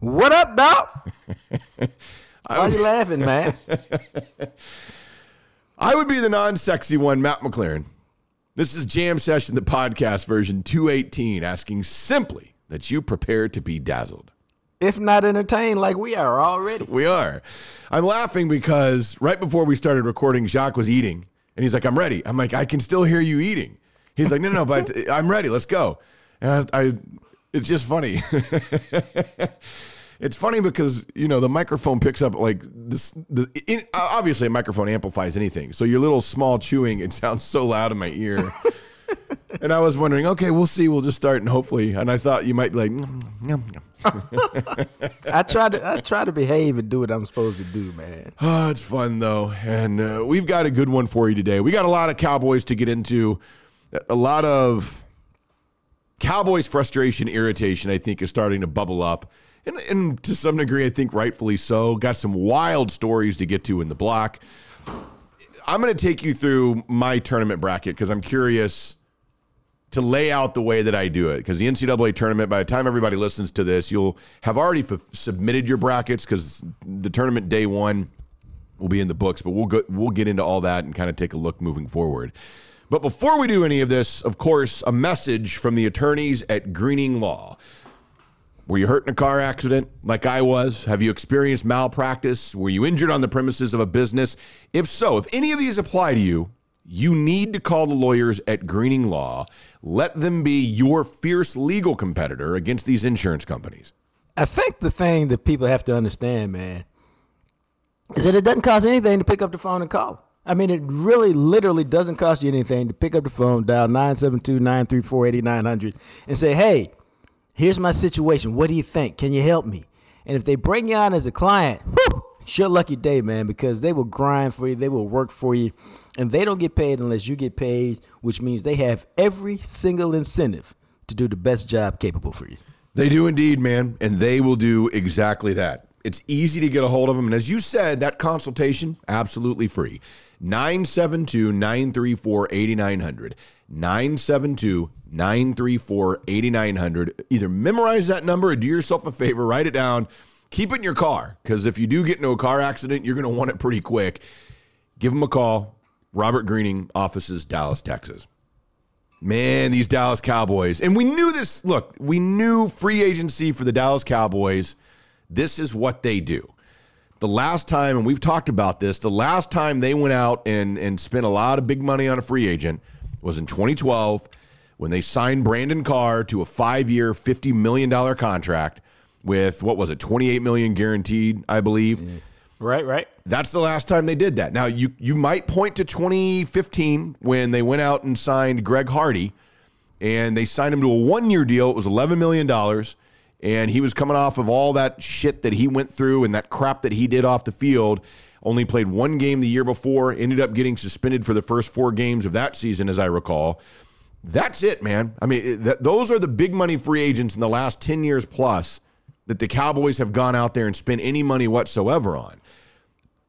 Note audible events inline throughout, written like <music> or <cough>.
What up, Doc? <laughs> Why are you laughing, man? <laughs> I would be the non sexy one, Matt McLaren. This is Jam Session, the podcast version 218, asking simply that you prepare to be dazzled. If not entertained like we are already. We are. I'm laughing because right before we started recording, Jacques was eating and he's like, I'm ready. I'm like, I can still hear you eating. He's like, no, no, no but <laughs> I'm ready. Let's go. And I, I it's just funny. It's funny because, you know, the microphone picks up like this. The, in, obviously, a microphone amplifies anything. So your little small chewing, it sounds so loud in my ear. <laughs> and I was wondering, okay, we'll see. We'll just start and hopefully. And I thought you might be like, mm, yum, yum. <laughs> I try to I try to behave and do what I'm supposed to do, man. <sighs> Oh, it's fun though, and uh, we've got a good one for you today. We got a lot of Cowboys to get into, a lot of Cowboys frustration, irritation. I think is starting to bubble up, and, and to some degree, I think rightfully so. Got some wild stories to get to in the block. I'm going to take you through my tournament bracket because I'm curious to lay out the way that I do it. Because the NCAA tournament, by the time everybody listens to this, you'll have already f- submitted your brackets because the tournament day one will be in the books. But we'll go, we'll get into all that and kind of take a look moving forward. But before we do any of this, of course, a message from the attorneys at Greening Law. Were you hurt in a car accident like I was? Have you experienced malpractice? Were you injured on the premises of a business? If so, if any of these apply to you, you need to call the lawyers at Greening Law. Let them be your fierce legal competitor against these insurance companies. I think the thing that people have to understand, man, is that it doesn't cost anything to pick up the phone and call. I mean, it really, literally doesn't cost you anything to pick up the phone, dial 972 934 8900, and say, hey, here's my situation. What do you think? Can you help me? And if they bring you on as a client, whew, sure lucky day, man, because they will grind for you, they will work for you, and they don't get paid unless you get paid, which means they have every single incentive to do the best job capable for you. They do indeed, man, and they will do exactly that. It's easy to get a hold of them. And as you said, that consultation, absolutely free. 972 934 8900. 972 934 8900. Either memorize that number or do yourself a favor, write it down, keep it in your car. Because if you do get into a car accident, you're going to want it pretty quick. Give them a call. Robert Greening, offices, Dallas, Texas. Man, these Dallas Cowboys. And we knew this. Look, we knew free agency for the Dallas Cowboys. This is what they do. The last time, and we've talked about this, the last time they went out and, and spent a lot of big money on a free agent was in 2012 when they signed Brandon Carr to a five year, $50 million contract with, what was it, 28 million guaranteed, I believe. Right, right. That's the last time they did that. Now you you might point to 2015 when they went out and signed Greg Hardy, and they signed him to a one year deal. It was 11 million dollars, and he was coming off of all that shit that he went through and that crap that he did off the field. Only played one game the year before. Ended up getting suspended for the first four games of that season, as I recall. That's it, man. I mean, that, those are the big money free agents in the last 10 years plus that the Cowboys have gone out there and spent any money whatsoever on.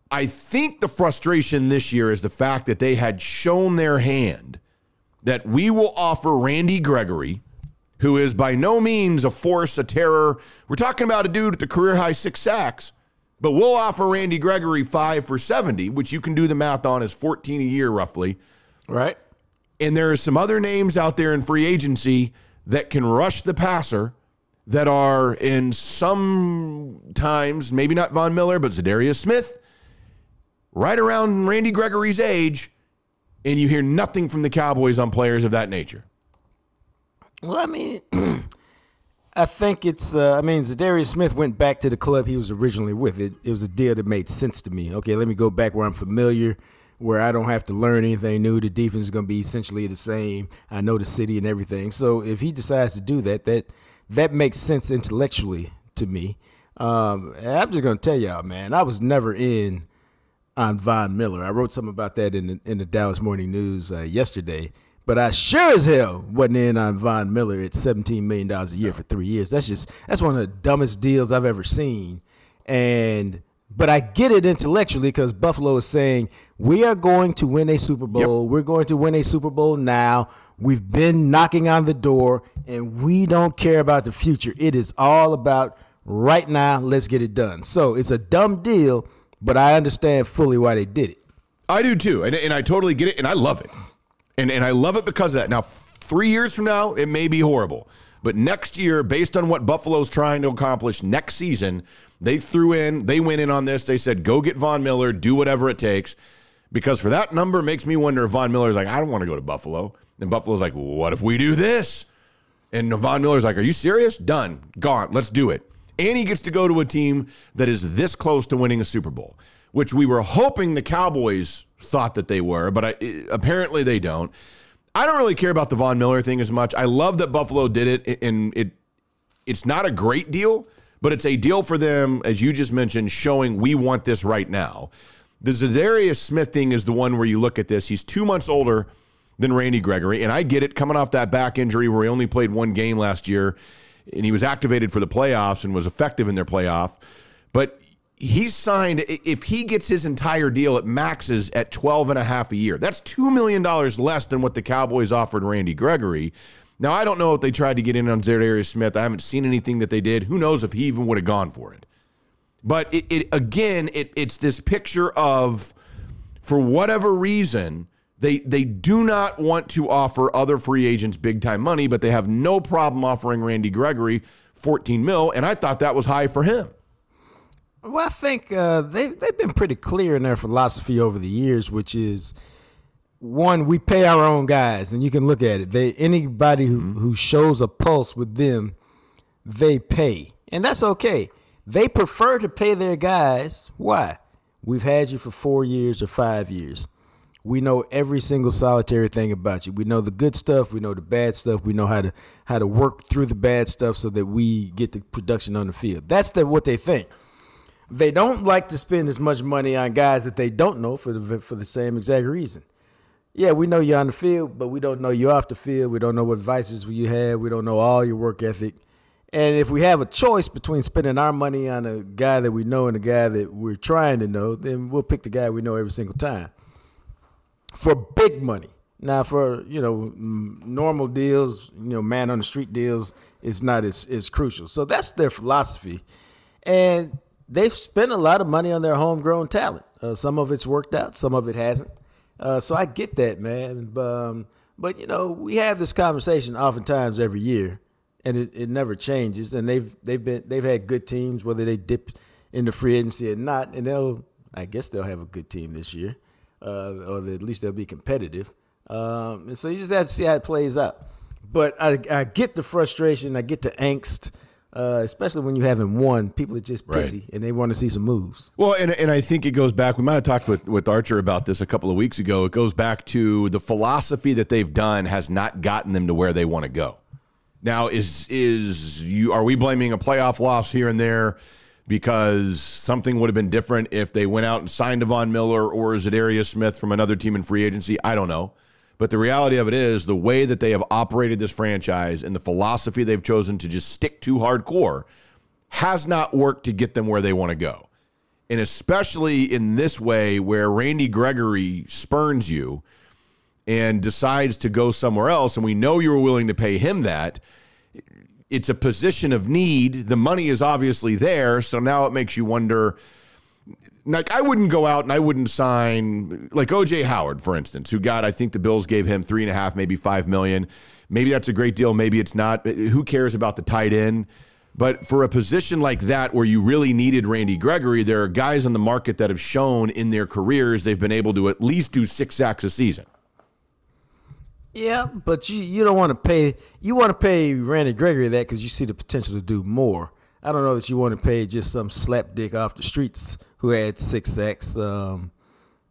I think the frustration this year is the fact that they had shown their hand that we will offer Randy Gregory, who is by no means a force, a terror. We're talking about a dude at the career high six sacks, but we'll offer Randy Gregory five for 70, which you can do the math on as 14 a year roughly. Right. And there are some other names out there in free agency that can rush the passer that are in some times, maybe not Von Miller, but Za'Darius Smith, right around Randy Gregory's age, and you hear nothing from the Cowboys on players of that nature. Well, I mean, <clears throat> I think it's. Uh, I mean, Za'Darius Smith went back to the club he was originally with. It, it was a deal that made sense to me. Okay, let me go back where I'm familiar, where I don't have to learn anything new. The defense is going to be essentially the same. I know the city and everything. So if he decides to do that, that that makes sense intellectually to me. Um, I'm just going to tell y'all, man, I was never in on Von Miller. I wrote something about that in the, in the Dallas Morning News uh, yesterday. But I sure as hell wasn't in on Von Miller at $17 million a year for three years. That's just that's one of the dumbest deals I've ever seen. And but I get it intellectually because Buffalo is saying we are going to win a Super Bowl. Yep. We're going to win a Super Bowl now. We've been knocking on the door, and we don't care about the future. It is all about right now. Let's get it done. So it's a dumb deal, but I understand fully why they did it. I do too, and, and I totally get it, and I love it. And, and I love it because of that. Now, three years from now, it may be horrible. But next year, based on what Buffalo's trying to accomplish next season, they threw in, they went in on this. They said, go get Von Miller, do whatever it takes. Because for that number makes me wonder if Von Miller's like, I don't want to go to Buffalo. And Buffalo's like, what if we do this? And Von Miller's like, are you serious? Done. Gone. Let's do it. And he gets to go to a team that is this close to winning a Super Bowl, which we were hoping the Cowboys thought that they were, but I, apparently they don't. I don't really care about the Von Miller thing as much. I love that Buffalo did it, and it it's not a great deal, but it's a deal for them, as you just mentioned, showing we want this right now. The Za'Darius Smith thing is the one where you look at this. He's two months older than Randy Gregory, and I get it coming off that back injury where he only played one game last year, and he was activated for the playoffs and was effective in their playoff. But he's signed if he gets his entire deal it maxes at 12 and a half a year that's $2 million less than what the cowboys offered randy gregory now i don't know if they tried to get in on Za'Darius smith. I haven't seen anything that they did. Who knows if he even would have gone for it. But it, it again it, it's this picture of for whatever reason they they do not want to offer other free agents big time money but they have no problem offering randy gregory 14 mil and i thought that was high for him. Well, I think uh, they they've been pretty clear in their philosophy over the years, which is one we pay our own guys, and you can look at it. They anybody who, mm-hmm. who shows a pulse with them, they pay, and that's okay. They prefer to pay their guys. Why? We've had you for four years or five years. We know every single solitary thing about you. We know the good stuff. We know the bad stuff. We know how to how to work through the bad stuff so that we get the production on the field. That's the, what they think. They don't like to spend as much money on guys that they don't know for the for the same exact reason. Yeah, we know you're on the field, but we don't know you off the field. We don't know what vices you have. We don't know all your work ethic. And if we have a choice between spending our money on a guy that we know and a guy that we're trying to know, then we'll pick the guy we know every single time. For big money. Now, for you know normal deals, you know man on the street deals, it's not as, as crucial. So that's their philosophy, and they've spent a lot of money on their homegrown talent. Uh, some of it's worked out, some of it hasn't. Uh, so I get that, man. Um, but you know, we have this conversation oftentimes every year, and it, it never changes. And they've they've been they've had good teams, whether they dip into free agency or not, and they'll I guess they'll have a good team this year, uh, or at least they'll be competitive. Um, and so you just have to see how it plays out. But I, I get the frustration, I get the angst uh, especially when you haven't won, people are just pissy right. and they want to see some moves. Well, and, and I think it goes back. We might have talked with, with Archer about this a couple of weeks ago. It goes back to the philosophy that they've done has not gotten them to where they want to go. Now, is is you are we blaming a playoff loss here and there because something would have been different if they went out and signed Von Miller or Za'Darius Smith from another team in free agency? I don't know. But the reality of it is the way that they have operated this franchise and the philosophy they've chosen to just stick to hardcore has not worked to get them where they want to go. And especially in this way where Randy Gregory spurns you and decides to go somewhere else, and we know you were willing to pay him that. it's a position of need. The money is obviously there, so now it makes you wonder. Like I wouldn't go out and I wouldn't sign like OJ Howard, for instance, who got I think the Bills gave him three and a half, maybe five million. Maybe that's a great deal, maybe it's not. Uh, who cares about the tight end? But for a position like that where you really needed Randy Gregory, there are guys on the market that have shown in their careers they've been able to at least do six sacks a season. Yeah, but you you don't want to pay you want to pay Randy Gregory that because you see the potential to do more. I don't know that you want to pay just some slapdick off the streets who had six sacks um,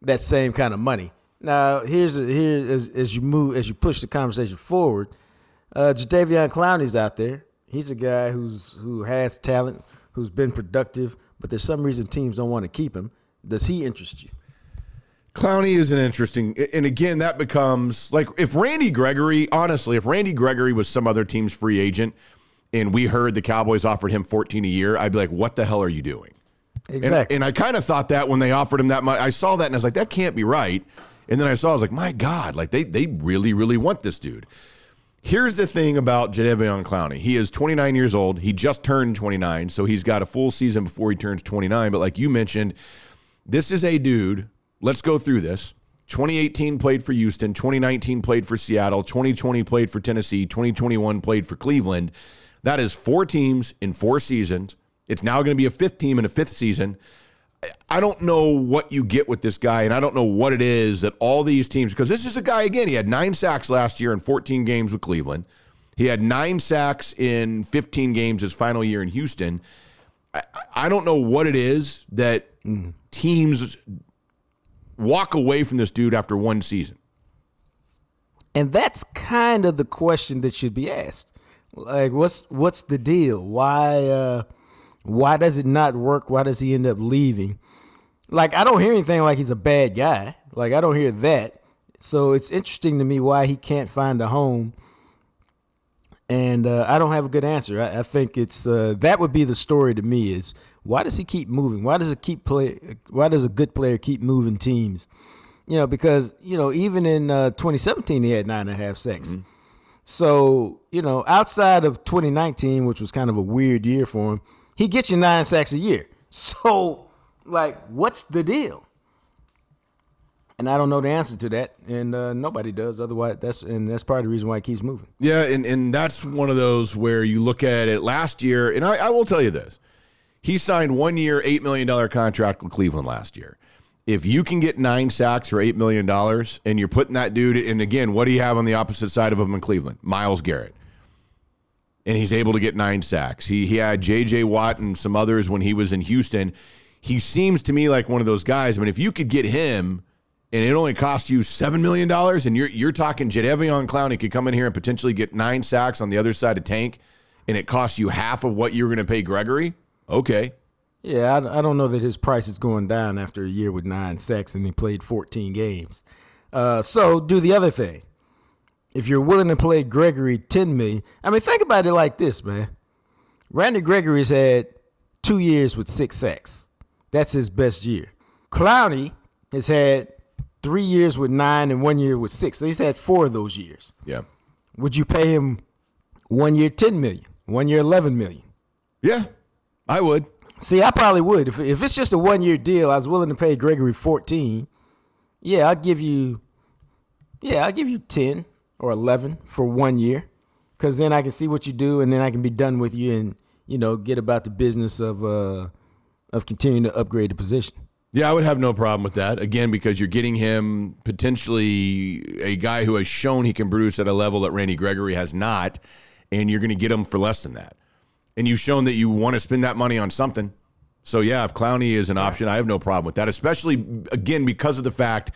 that same kind of money. Now here's here as, as you move as you push the conversation forward, uh, Jadeveon Clowney's out there. He's a guy who's who has talent, who's been productive, but there's some reason teams don't want to keep him. Does he interest you? Clowney is an interesting, and again, that becomes like if Randy Gregory, honestly, if Randy Gregory was some other team's free agent, and we heard the Cowboys offered him 14 a year, I'd be like, what the hell are you doing? Exactly. And, and I kind of thought that when they offered him that much, I saw that and I was like, that can't be right. And then I saw, I was like, my God, like they they really, really want this dude. Here's the thing about Jadeveon Clowney. He is 29 years old. He just turned 29, so he's got a full season before he turns 29. But like you mentioned, this is a dude Let's go through this. 2018 played for Houston, 2019 played for Seattle, 2020 played for Tennessee, 2021 played for Cleveland. That is four teams in four seasons. It's now going to be a fifth team in a fifth season. I don't know what you get with this guy, and I don't know what it is that all these teams, because this is a guy, again, he had nine sacks last year in 14 games with Cleveland. He had nine sacks in 15 games his final year in Houston. I, I don't know what it is that teams walk away from this dude after one season? And that's kind of the question that should be asked. Like, what's what's the deal? Why uh, why does it not work? Why does he end up leaving? Like, I don't hear anything like he's a bad guy. Like, I don't hear that. So it's interesting to me why he can't find a home. And uh, I don't have a good answer. I, I think it's uh, that would be the story to me is why does he keep moving? Why does it keep play? Why does a good player keep moving teams? You know, because you know even in uh, 2017 he had nine and a half sacks. Mm-hmm. So you know, outside of 2019, which was kind of a weird year for him, he gets you nine sacks a year. So, like, what's the deal? And I don't know the answer to that, and uh, nobody does. Otherwise, that's and that's part of the reason why he keeps moving. Yeah, and and that's one of those where you look at it last year, and I, I will tell you this: he signed one year, $8 million contract with Cleveland last year. If you can get nine sacks for $8 million and you're putting that dude, and again, what do you have on the opposite side of him in Cleveland? Myles Garrett. And he's able to get nine sacks. He, he had J.J. Watt and some others when he was in Houston. He seems to me like one of those guys. I mean, if you could get him and it only cost you $7 million and you're, you're talking Jadeveon Clowney could come in here and potentially get nine sacks on the other side of Tank and it costs you half of what you're going to pay Gregory – Okay. Yeah, I, I, don't know that his price is going down after a year with nine sacks and he played 14 games. Uh, so do the other thing. If you're willing to play Gregory 10 million, I mean, think about it like this, man. Randy Gregory's had two years with six sacks. That's his best year. Clowney has had three years with nine and one year with six. So he's had four of those years. Yeah. Would you pay him one year 10 million, one year 11 million? Yeah. I would. See, I probably would. If, if it's just a one year deal, I was willing to pay Gregory 14. Yeah, I'll give you, yeah, I'll give you 10 or 11 for one year. Because then I can see what you do and then I can be done with you and, you know, get about the business of, uh, of continuing to upgrade the position. Yeah, I would have no problem with that. Again, because you're getting him potentially a guy who has shown he can produce at a level that Randy Gregory has not, and you're going to get him for less than that and you've shown that you want to spend that money on something. So yeah, if Clowney is an option, I have no problem with that. Especially again because of the fact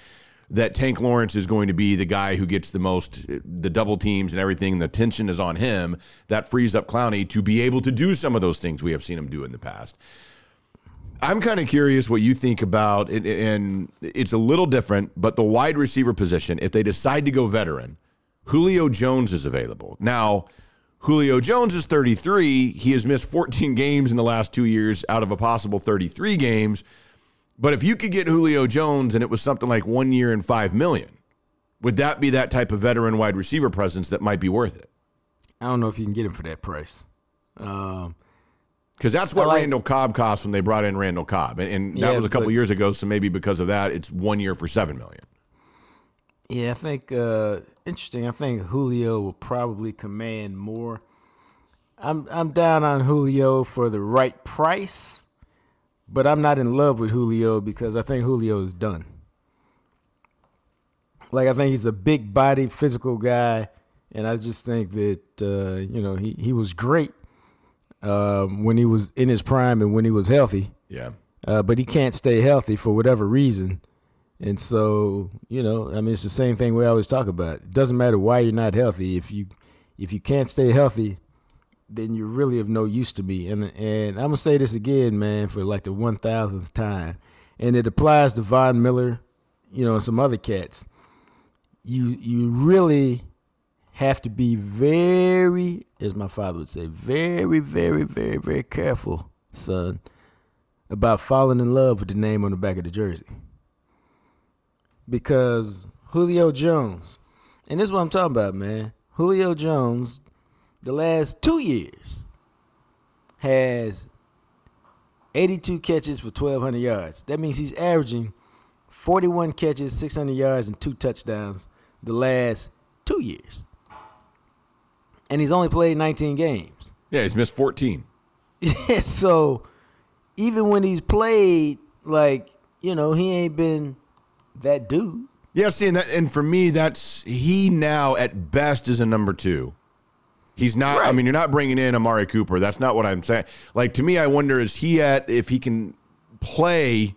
that Tank Lawrence is going to be the guy who gets the most the double teams and everything. The tension is on him. That frees up Clowney to be able to do some of those things we have seen him do in the past. I'm kind of curious what you think about, and it's a little different, but the wide receiver position. If they decide to go veteran, Julio Jones is available now. Julio Jones is 33. He has missed 14 <laughs> games in the last two years out of a possible 33 games. But if you could get Julio Jones and it was something like one year and five million, would that be that type of veteran wide receiver presence that might be worth it? I don't know if you can get him for that price. Um, Because that's what like- Randall Cobb cost when they brought in Randall Cobb, and, and that Yeah, was a couple but- years ago. So maybe because of that, it's one year for seven million. yeah, I think uh, interesting. I think Julio will probably command more. I'm I'm down on Julio for the right price, but I'm not in love with Julio because I think Julio is done. Like I think he's a big body, physical guy, and I just think that uh, you know he he was great um, when he was in his prime and when he was healthy. Yeah, uh, but he can't stay healthy for whatever reason. And so, you know, I mean, it's the same thing we always talk about. It doesn't matter why you're not healthy. If you if you can't stay healthy, then you're really of no use to me. And and I'm gonna say this again, man, for like the one thousandth time, and it applies to Von Miller, you know, and some other cats. You you really have to be very, as my father would say, very, very, very, very careful, son, about falling in love with the name on the back of the jersey. Because Julio Jones, and this is what I'm talking about, man. Julio Jones, the last two years, has 82 catches for 1,200 yards. That means he's averaging 41 catches, 600 yards, and two touchdowns the last two years. And he's only played 19 games. yeah, he's missed fourteen. <laughs> Yeah, so even when he's played, like, you know, he ain't been that dude. Yeah, see, and that, and for me, that's he now at best is a number two. He's not. I mean, you're not bringing in Amari Cooper. That's not what I'm saying. Like to me, I wonder is he at if he can play.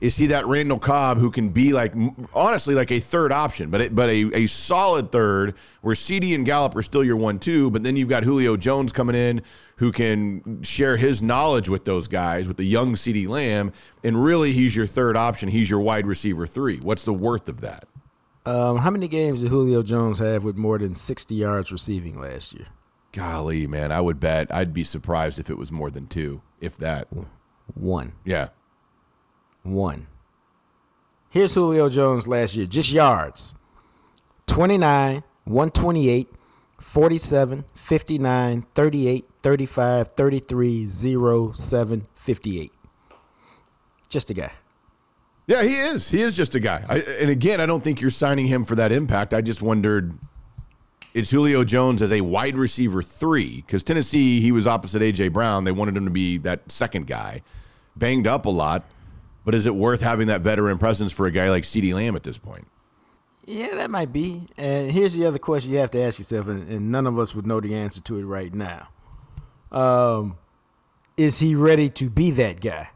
Is he that Randall Cobb who can be like honestly like a third option, but it, but a, a solid third where CeeDee and Gallup are still your one two, but then you've got Julio Jones coming in who can share his knowledge with those guys with the young CeeDee Lamb, and really he's your third option. He's your wide receiver three. What's the worth of that? Um, how many games did Julio Jones have with more than 60 yards receiving last year? Golly, man, I would bet I'd be surprised if it was more than two, if that. One. Yeah. One. Here's Julio Jones last year, just yards 29, 128, 47, 59, 38, 35, 33, 0, 7, 58. Just a guy. Yeah, he is. He is just a guy. I, and again, I don't think you're signing him for that impact. I just wondered it's Julio Jones as a wide receiver three because Tennessee, he was opposite A.J. Brown. They wanted him to be that second guy, banged up a lot. But is it worth having that veteran presence for a guy like CeeDee Lamb at this point? Yeah, that might be. And here's the other question you have to ask yourself, and, and none of us would know the answer to it right now. Um, is he ready to be that guy?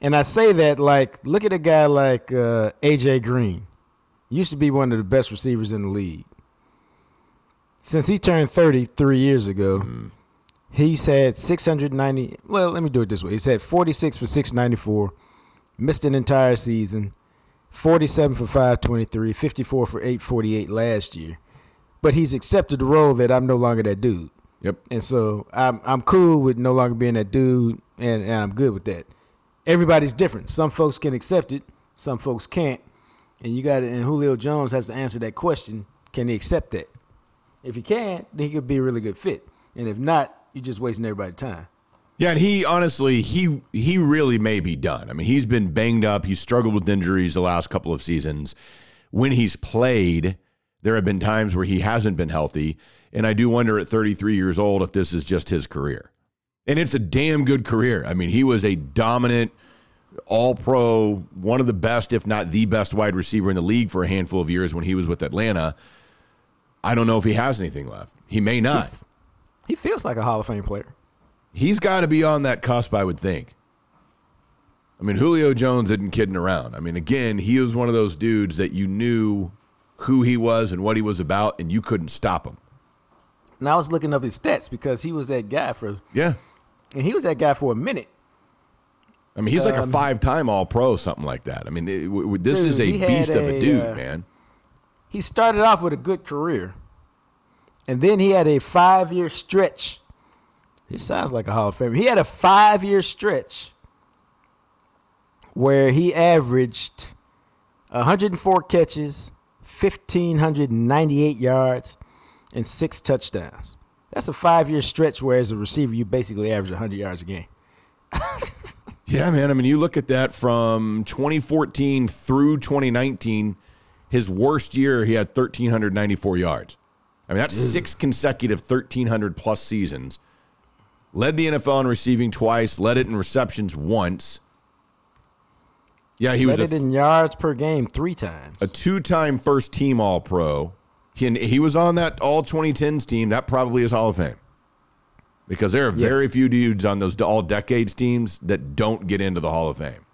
And I say that like, look at a guy like uh, AJ Green. Used to be one of the best receivers in the league. Since he turned 30 three years ago, he's had 690. Well, let me do it this way. He's had 46 for 694, missed an entire season. 47 for 523, 54 for 848 last year. But he's accepted the role that I'm no longer that dude. Yep. And so I'm I'm cool with no longer being that dude and, and I'm good with that. Everybody's different. Some folks can accept it, some folks can't. And you got it. and Julio Jones has to answer that question. Can he accept that? If he can, then he could be a really good fit. And if not, you're just wasting everybody's time. Yeah, and he honestly, he he really may be done. I mean, he's been banged up. He's struggled with injuries the last couple of seasons. When he's played, there have been times where he hasn't been healthy, and I do wonder at 33 years old if this is just his career. And it's a damn good career. I mean, he was a dominant all pro, one of the best, if not the best wide receiver in the league for a handful of years when he was with Atlanta. I don't know if he has anything left. He may not. He feels like a Hall of Fame player. He's got to be on that cusp, I would think. I mean, Julio Jones isn't kidding around. I mean, again, he was one of those dudes that you knew who he was and what he was about, and you couldn't stop him. Now I was looking up his stats because he was that guy for Yeah. And he was that guy for a minute. I mean, he's like a Um, five time All Pro, something like that. I mean, it, w- w- this Dude, is a beast of a a, dude, uh, man. He started off with a good career. And then he had a five year stretch. He sounds like a Hall of Famer. He had a five year stretch where he averaged 104 catches, 1,598 yards, and six touchdowns. That's a five year stretch where, as a receiver, you basically average 100 yards a game. <laughs> Yeah, man. I mean, you look at that from 2014 through 2019, his worst year, he had 1,394 yards. I mean, that's mm. six consecutive 1,300 plus seasons. Led the NFL in receiving twice, led it in receptions once. Yeah, he was Led it in yards per game three times. a two time first team All Pro. He, he was on that All 2010s team. That probably is Hall of Fame. Because there are very few dudes on those all decades teams that don't get into the Hall of Fame.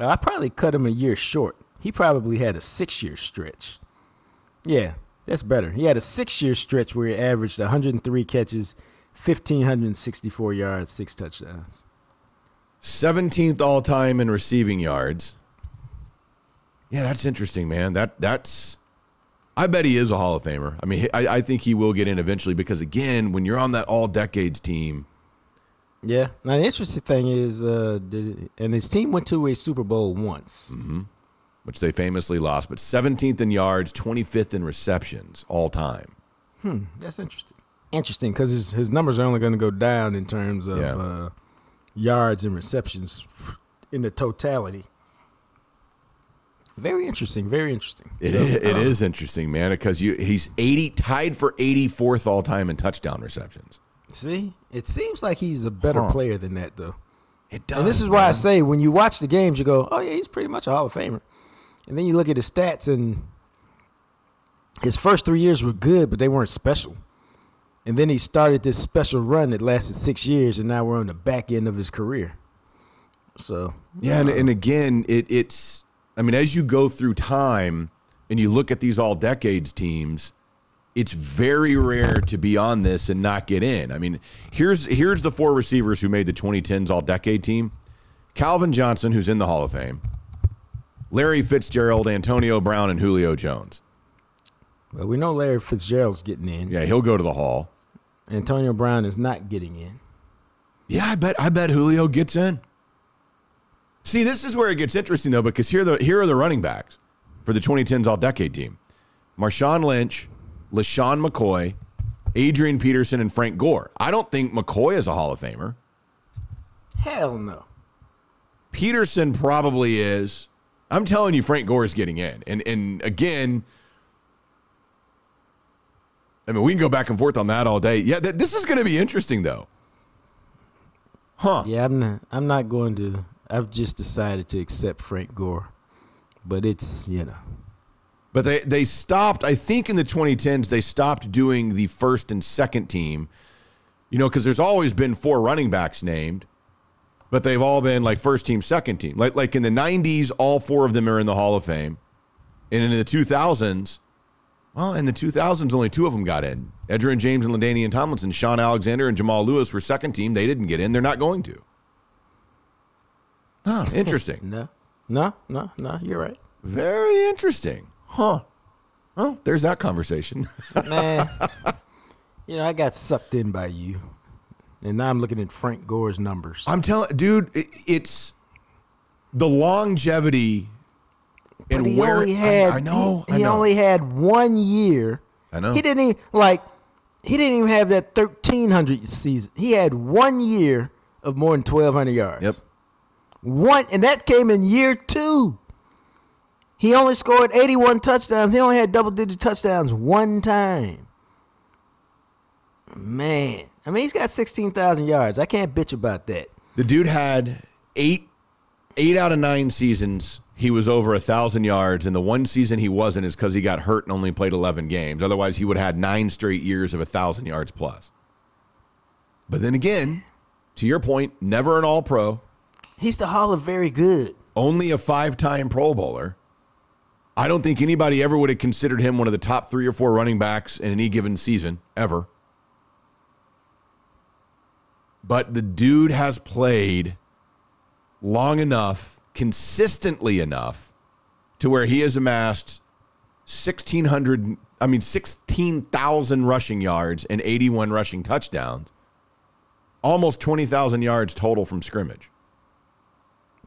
Uh, I probably cut him a year short. He probably had a six year stretch. Yeah, that's better. He had a six year stretch where he averaged 103 catches, 1,564 yards, six touchdowns. 17th all time in receiving yards. Yeah, that's interesting, man. That that's. I bet he is a Hall of Famer. I mean, I, I think he will get in eventually because again, when you're on that all decades team, Yeah. Now the interesting thing is, uh, did, and his team went to a Super Bowl once. which they famously lost, but 17th in yards, 25th in receptions all time. Hmm. That's interesting. Interesting because his his numbers are only going to go down in terms of Yeah. uh, yards and receptions in the totality. Very interesting. Very interesting. It, So, it uh, is interesting, man, because you he's 80 tied for 84th all time in touchdown receptions. See, it seems like he's a better Huh. player than that, though. It does. And this is why I say when you watch the games, you go, "Oh yeah, he's pretty much a Hall of Famer." And then you look at his stats, and his first three years were good, but they weren't special. And then he started this special run that lasted six years, and now we're on the back end of his career. So Yeah, and, and again, it, it's I mean, as you go through time and you look at these all decades teams, it's very rare to be on this and not get in. I mean, here's here's the four receivers who made the 2010s all decade team. Calvin Johnson, who's in the Hall of Fame, Larry Fitzgerald, Antonio Brown, and Julio Jones. well, we know Larry Fitzgerald's getting in. Yeah, he'll go to the Hall. Antonio Brown is not getting in. Yeah, I bet I bet Julio gets in. See, this is where it gets interesting though, because here are the here are the running backs for the 2010s All Decade team: Marshawn Lynch, LeSean McCoy, Adrian Peterson, and Frank Gore. I don't think McCoy is a Hall of Famer. Hell no. Peterson probably is. I'm telling you, Frank Gore is getting in. And and again, I mean, we can go back and forth on that all day. Yeah, th- this is going to be interesting though. Huh? Yeah, I'm not. I'm not going to. I've just decided to accept Frank Gore, but it's you know. But they they stopped. I think in the 2010s they stopped doing the first and second team. You know, because there's always been four running backs named, but they've all been like first team, second team. Like like in the 90s, all four of them are in the Hall of Fame, and in the 2000s, well, in the 2000s only two of them got in. Edgerrin James and LaDainian Tomlinson, Shaun Alexander and Jamal Lewis were second team. They didn't get in. They're not going to. Huh, <laughs> interesting. No, no, no, no. You're right, Very interesting. Huh. Well, there's that conversation. <laughs> man. you know, I got sucked in by you, and now I'm looking at Frank Gore's numbers. I'm telling, dude, it, it's the longevity and But he where only had. I, I know. He, I know. only had one year. I know. He didn't even like. He didn't even have that 1300 season. He had one year of more than 1200 yards. Yep. One, and that came in year two. He only scored 81 touchdowns. He only had double digit touchdowns one time. Man. I mean, he's got 16,000 yards. I can't bitch about that. The dude had eight, eight out of nine seasons. He was over a thousand yards, and the one season he wasn't is because he got hurt and only played eleven games. Otherwise, he would have had nine straight years of a thousand yards plus. But then again, to your point, never an All Pro. He's the Hall of Very Good. only a five time Pro Bowler. I don't think anybody ever would have considered him one of the top three or four running backs in any given season, ever. But the dude has played long enough, consistently enough, to where he has amassed 1,600, I mean, 16,000 rushing yards and 81 rushing touchdowns, almost 20,000 yards total from scrimmage.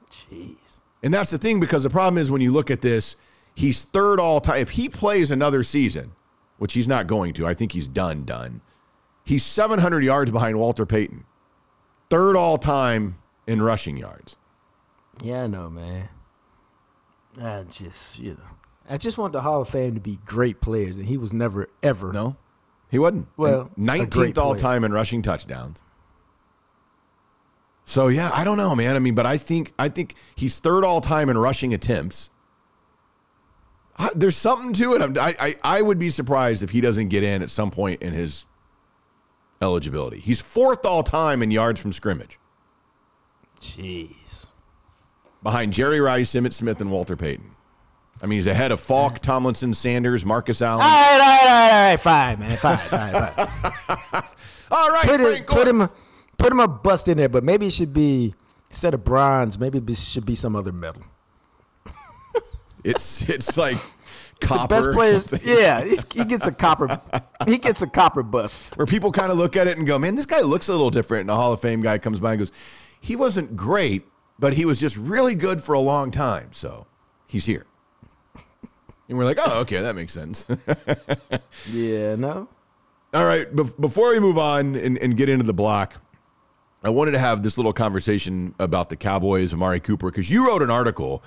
Jeez. And that's the thing because the problem is when you look at this, he's third all time. If he plays another season, which he's not going to. I think he's done, done. He's 700 yards behind Walter Payton, third all time in rushing yards. Yeah, I know, man. I just, you know, I just want the Hall of Fame to be great players, and he was never ever. No, he wasn't. Well, And a 19th all time in rushing touchdowns. So yeah, I don't know, man. I mean, but I think I think he's third all time in rushing attempts. I, there's something to it. I'm, I, I I would be surprised if he doesn't get in at some point in his eligibility. He's fourth all time in yards from scrimmage, Jeez. behind Jerry Rice, Emmitt Smith, and Walter Payton. I mean, he's ahead of Faulk, Tomlinson, Sanders, Marcus Allen. All right, all right, all right, all right. Fine, man. Fine, fine, fine. <laughs> All right, Put, Frank put him, put him a bust in there, but maybe it should be instead of bronze. Maybe it should be some other metal. <laughs> It's it's like <laughs> copper. Best players, yeah. He gets a copper. He gets a copper bust. where people kind of look at it and go, man, this guy looks a little different. And a Hall of Fame guy comes by and goes, he wasn't great, but he was just really good for a long time. So he's here. And we're like, oh, okay, that makes sense. <laughs> Yeah, no. All right, bef- before we move on and, and get into the block, I wanted to have this little conversation about the Cowboys, Amari Cooper, because you wrote an article.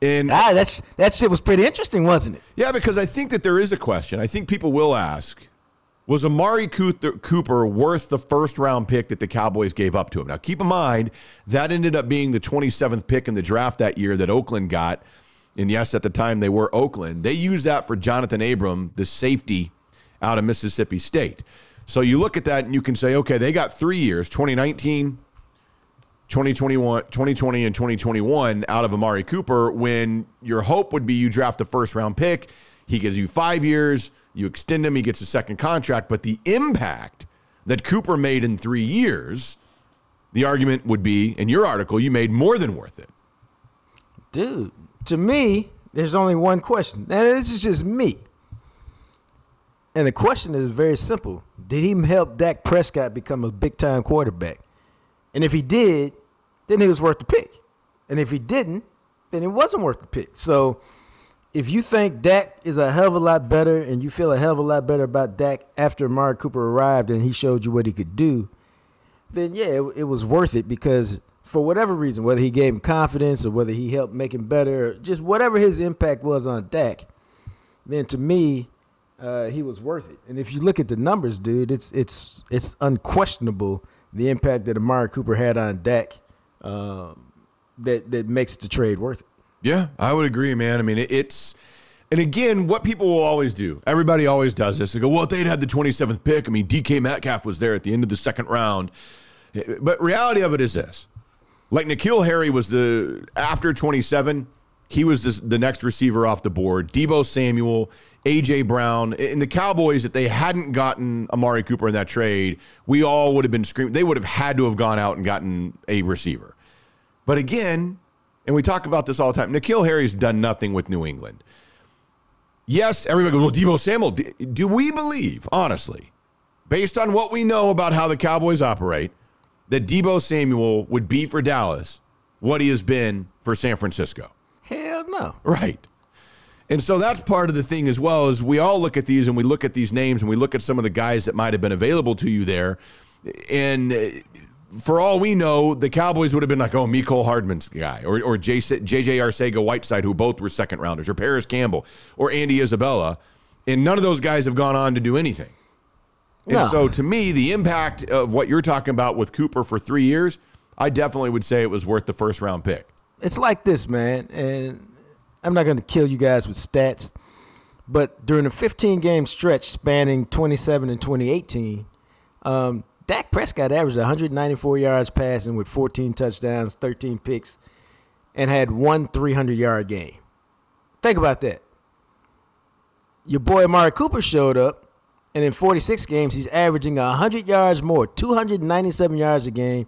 And Ah, that's that shit was pretty interesting, wasn't it? Yeah, because I think that there is a question. I think people will ask Was Amari Cooper worth the first round pick that the Cowboys gave up to him? Now, keep in mind, that ended up being the 27th pick in the draft that year that Oakland got. And yes, at the time they were Oakland. They used that for Johnathan Abram, the safety out of Mississippi State. So you look at that and you can say, okay, they got three years 2019, 2021, 2020 and 2021 out of Amari Cooper when your hope would be you draft a first round pick. He gives you five years, you extend him, he gets a second contract. But the impact that Cooper made in three years, the argument would be in your article, you made more than worth it. Dude, to me, there's only one question. And this is just me. And the question is very simple. Did he help Dak Prescott become a big time quarterback? And if he did, then he was worth the pick. And if he didn't, then it wasn't worth the pick. So if you think Dak is a hell of a lot better and you feel a hell of a lot better about Dak after Amari Cooper arrived and he showed you what he could do, then yeah, it, it was worth it because for whatever reason, whether he gave him confidence or whether he helped make him better, just whatever his impact was on Dak, then to me, uh, he was worth it. And if you look at the numbers, dude, it's it's it's unquestionable the impact that Amari Cooper had on Dak um, that that makes the trade worth it. Yeah, I would agree, man. I mean, it, it's, and again, what people will always do, everybody always does this. They go, well, if they'd had the 27th pick, I mean, DK Metcalf was there at the end of the second round. But reality of it is this like N'Keal Harry was the, after 27, he was this, the next receiver off the board. Deebo Samuel, AJ Brown, and the Cowboys, if they hadn't gotten Amari Cooper in that trade, we all would have been screaming. They would have had to have gone out and gotten a receiver. But again, and we talk about this all the time. N'Keal Harry's done nothing with New England. Yes, everybody goes, well, Deebo Samuel. Do, do we believe, honestly, based on what we know about how the Cowboys operate, that Deebo Samuel would be for Dallas what he has been for San Francisco? Hell no. Right. And so that's part of the thing as well is we all look at these and we look at these names and we look at some of the guys that might have been available to you there. And uh, for all we know, the Cowboys would have been like, oh, Mecole Hardman's guy or, or JJ Arcega Whiteside, who both were second rounders, or Parris Campbell or Andy Isabella. And none of those guys have gone on to do anything. And No. so to me, the impact of what you're talking about with Cooper for three years, I definitely would say it was worth the first round pick. It's like this, man, and I'm not going to kill you guys with stats, but during a 15 game stretch spanning 27 and 2018, um, Dak Prescott averaged 194 yards passing with 14 touchdowns, 13 picks, and had one 300 yard game. Think about that. Your boy Amari Cooper showed up, and in 46 games, he's averaging 100 yards more, 297 yards a game,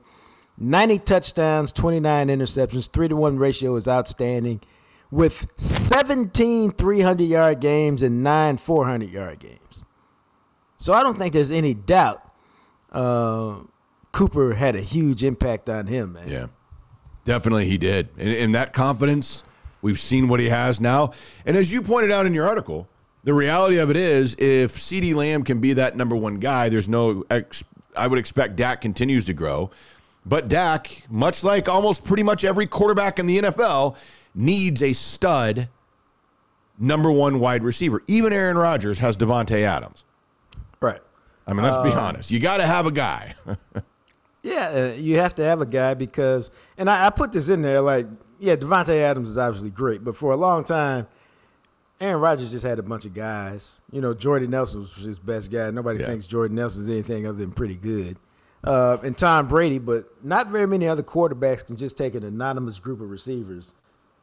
90 touchdowns, 29 interceptions, 3 to 1 ratio is outstanding, with 17 300 yard games and 9 400 yard games. So I don't think there's any doubt uh, Cooper had a huge impact on him, man. Yeah, definitely he did. And, and that confidence, we've seen what he has now. And as you pointed out in your article, The reality of it is, if CeeDee Lamb can be that number one guy, there's no. Ex- I would expect Dak continues to grow, but Dak, much like almost pretty much every quarterback in the NFL, needs a stud number one wide receiver. Even Aaron Rodgers has Davante Adams. Right. I mean, let's be honest. You got to have a guy. <laughs> Yeah, uh, you have to have a guy because, and I, I put this in there like, yeah, Davante Adams is obviously great, but for a long time, Aaron Rodgers just had a bunch of guys. You know, Jordan Nelson was his best guy. Nobody Yeah. thinks Jordy Nelson's anything other than pretty good. Uh, and Tom Brady, but not very many other quarterbacks can just take an anonymous group of receivers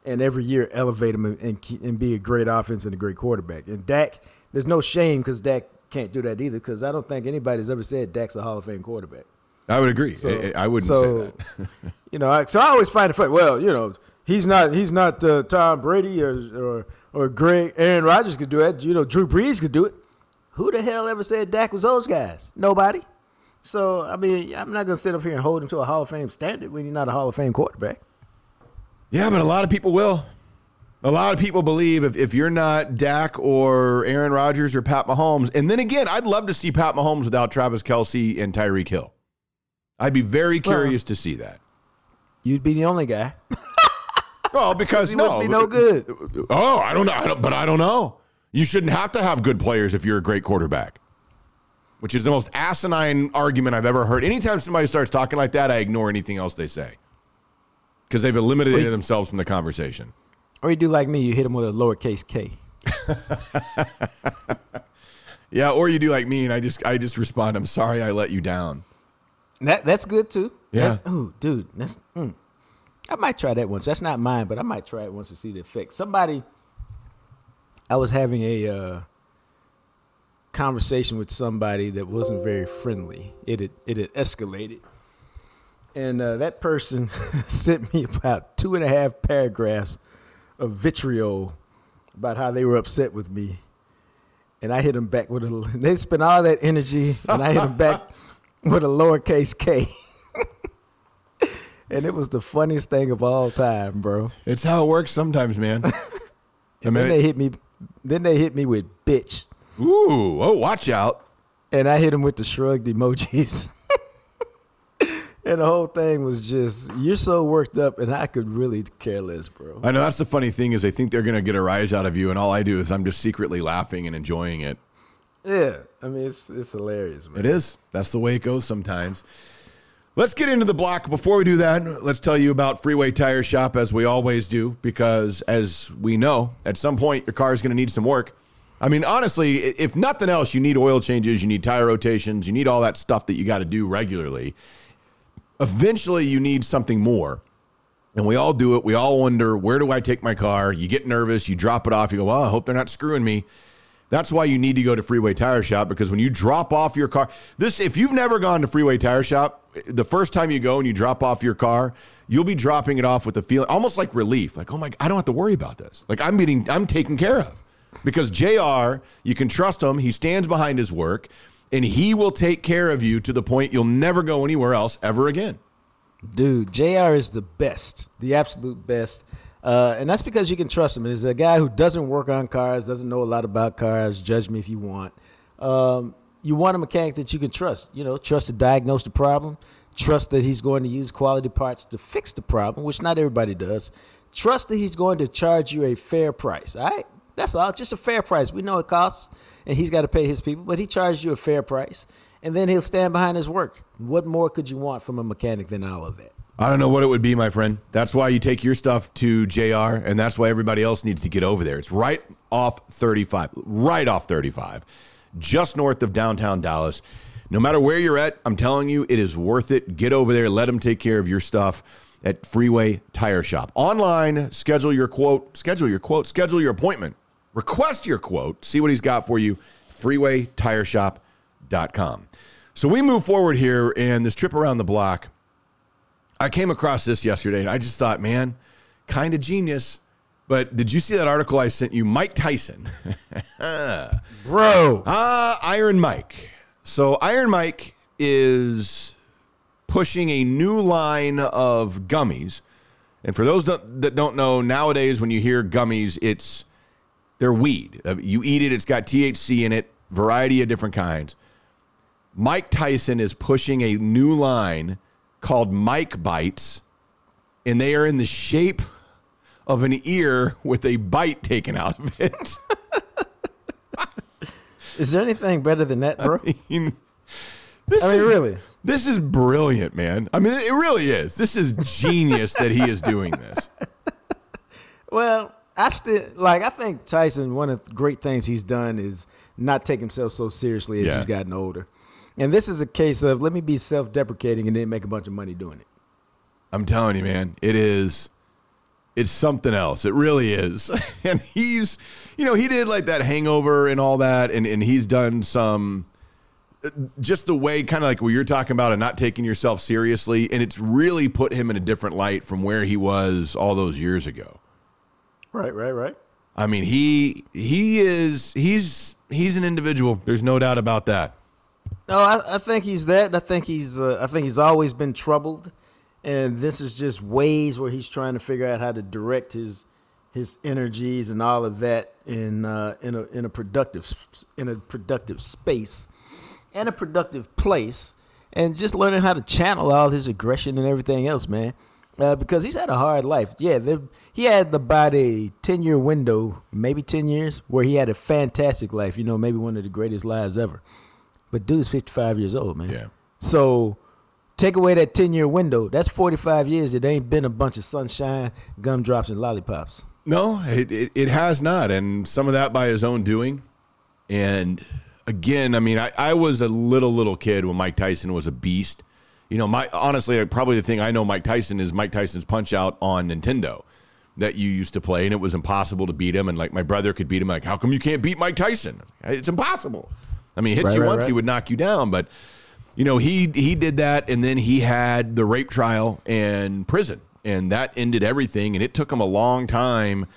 and every year elevate them and, and, and be a great offense and a great quarterback. And Dak, there's no shame because Dak can't do that either because I don't think anybody's ever said Dak's a Hall of Fame quarterback. I would agree. So- I, I wouldn't so, say that. <laughs> you know, I, so I always find it funny. Well, you know, he's not he's not uh, Tom Brady or or or Greg Aaron Rodgers could do it. You know, Drew Brees could do it. Who the hell ever said Dak was those guys? Nobody. So I mean, I'm not gonna sit up here and hold him to a Hall of Fame standard when he's not a Hall of Fame quarterback. Yeah, but a lot of people will. A lot of people believe if, if you're not Dak or Aaron Rodgers or Pat Mahomes, and then again, I'd love to see Pat Mahomes without Travis Kelce and Tyreek Hill. I'd be very curious to see that. You'd be the only guy. <laughs> Well, because He no, be no good. Oh, I don't know, I don't, but I don't know. You shouldn't have to have good players if you're a great quarterback. Which is the most asinine argument I've ever heard. Anytime somebody starts talking like that, I ignore anything else they say because they've eliminated themselves from the conversation. Or you do like me, you hit them with a lowercase k. <laughs> Yeah, or you do like me, and I just I just respond, "I'm sorry, I let you down." That that's good too. Yeah. That- ooh, dude, that's. Mm. I might try that once. That's not mine, but I might try it once to see the effect. Somebody, I was having a uh, conversation with somebody that wasn't very friendly. It had it had escalated, and uh, that person <laughs> sent me about two and a half paragraphs of vitriol about how they were upset with me. And I hit them back with a. <laughs> They spent all that energy, and I hit them back <laughs> with a lowercase k. and it was the funniest thing of all time, bro. It's how it works sometimes, man. I mean, then they hit me. Then they hit me with bitch, ooh, oh, watch out! and I hit him with the shrugged emojis. <laughs> and the whole thing was just, you're so worked up, and I could really care less, bro. I know that's the funny thing is they think they're gonna get a rise out of you, and all I do is I'm just secretly laughing and enjoying it. Yeah, I mean it's it's hilarious, man. It is. That's the way it goes sometimes. Let's get into the block. Before we do that, let's tell you about Freeway Tire Shop as we always do, because as we know, at some point your car is going to need some work. I mean, honestly, if nothing else, you need oil changes, you need tire rotations, you need all that stuff that you got to do regularly. Eventually, you need something more. And we all do it. We all wonder, where do I take my car? You get nervous, you drop it off, you go, well, I hope they're not screwing me. That's why you need to go to Freeway Tire Shop because when you drop off your car, this if you've never gone to Freeway Tire Shop, the first time you go and you drop off your car, you'll be dropping it off with a feeling almost like relief, like oh my, I don't have to worry about this. Like I'm being, I'm taken care of because Jr. You can trust him. He stands behind his work, and he will take care of you to the point you'll never go anywhere else ever again. Dude, JR is the best, the absolute best. Uh, and that's because you can trust him. He's a guy who doesn't work on cars, doesn't know a lot about cars. Judge me if you want. Um, you want a mechanic that you can trust. You know, trust to diagnose the problem, trust that he's going to use quality parts to fix the problem, which not everybody does. Trust that he's going to charge you a fair price. All right, that's all. Just a fair price. We know it costs, and he's got to pay his people, but he charges you a fair price, and then he'll stand behind his work. What more could you want from a mechanic than all of that? I don't know what it would be, my friend. That's why you take your stuff to JR, and that's why everybody else needs to get over there. It's right off 35, right off 35, just north of downtown Dallas. No matter where you're at, I'm telling you, it is worth it. Get over there, let them take care of your stuff at Freeway Tire Shop. Online, schedule your quote, schedule your quote, schedule your appointment, request your quote, see what he's got for you. FreewayTireShop.com. So we move forward here, and this trip around the block. I came across this yesterday and I just thought, man, kind of genius. But did you see that article I sent you? Mike Tyson. <laughs> Bro. Ah, Iron Mike. So Iron Mike is pushing a new line of gummies. And for those that don't know, nowadays when you hear gummies, it's They're weed. Uh, You eat it, it's got THC in it, variety of different kinds. Mike Tyson is pushing a new line called Mike Bites, and they are in the shape of an ear with a bite taken out of it. Is there anything better than that, bro? I mean, this I mean, is, really. This is brilliant, man. I mean, it really is. This is genius that he is doing this. <laughs> Well, I still like. I think Tyson. One of the great things he's done is not take himself so seriously as Yeah. he's gotten older. And this is a case of let me be self-deprecating and then make a bunch of money doing it. I'm telling you, man, it is. It's something else. It really is. <laughs> And he's, you know, he did like that hangover and all that, and, and he's done some, just the way kind of like what you're talking about and not taking yourself seriously. And it's really put him in a different light from where he was all those years ago. Right, right, right. I mean, he he is he's he's an individual. There's no doubt about that. No, I, I think he's that. I think he's. Uh, I think he's always been troubled, and this is just ways where he's trying to figure out how to direct his his energies and all of that in uh, in a in a productive s- in a productive space and a productive place, and just learning how to channel all his aggression and everything else, man. Uh, because he's had a hard life. Yeah, he had about a ten year window, maybe ten years, where he had a fantastic life. You know, maybe one of the greatest lives ever. But dude's 55 years old, man. Yeah. So take away that 10 year window. That's 45 years. It ain't been a bunch of sunshine, gumdrops, and lollipops. No, it, it, it has not. And some of that by his own doing. And again, I mean, I, I was a little, little kid when Mike Tyson was a beast. You know, my honestly, probably the thing I know Mike Tyson is Mike Tyson's punch out on Nintendo that you used to play, and it was impossible to beat him. And like my brother could beat him. Like, how come you can't beat Mike Tyson? It's impossible. I mean, he hits Right, you right, once, right. he would knock you down. But you know, he he did that, and then he had the rape trial and prison, and that ended everything. And it took him a long time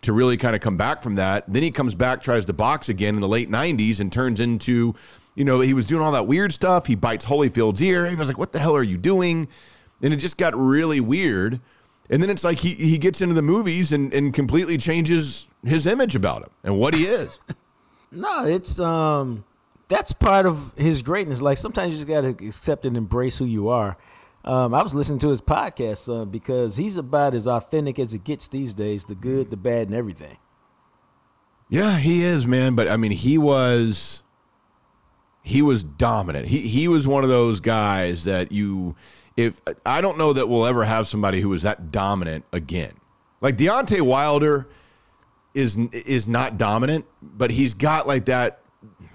to really kind of come back from that. Then he comes back, tries to box again in the late '90s, and turns into, you know, he was doing all that weird stuff. He bites Holyfield's ear. He was like, "What the hell are you doing?" And it just got really weird. And then it's like he he gets into the movies and and completely changes his image about him and what he is. <laughs> No, it's um that's part of his greatness. Like sometimes you just gotta accept and embrace who you are. Um, I was listening to his podcast uh, because he's about as authentic as it gets these days, the good, the bad, and everything. Yeah, he is, man. But I mean, he was he was dominant. He he was one of those guys that you if I don't know that we'll ever have somebody who was that dominant again. Like Deontay Wilder is is not dominant, but he's got like that.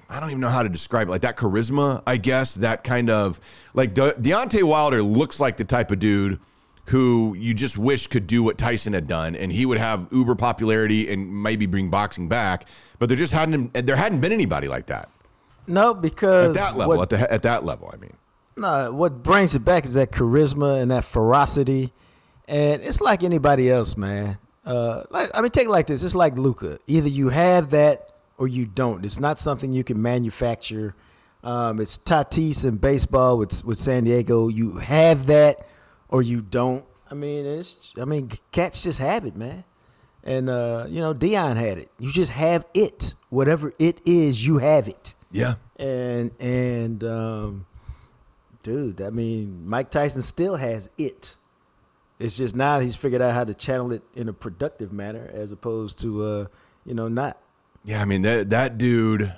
I don't even know how to describe it. Like that charisma, I guess. That kind of like De- Deontay Wilder looks like the type of dude who you just wish could do what Tyson had done, and he would have uber popularity and maybe bring boxing back. But there just hadn't there hadn't been anybody like that No, because at that level. what- at the at that level, I mean. No, what brings it back is that charisma and that ferocity, and it's like anybody else, man. Uh, like I mean, take it like this. It's like Luka. Either you have that or you don't. It's not something you can manufacture. Um, it's Tatis in baseball with with San Diego. You have that or you don't. I mean, it's. I mean, cats just have it, man. And uh, you know, Deion had it. You just have it. Whatever it is, you have it Yeah. and and um, dude, I mean, Mike Tyson still has it. It's just now he's figured out how to channel it in a productive manner, as opposed to uh, you know, not. Yeah, I mean that that dude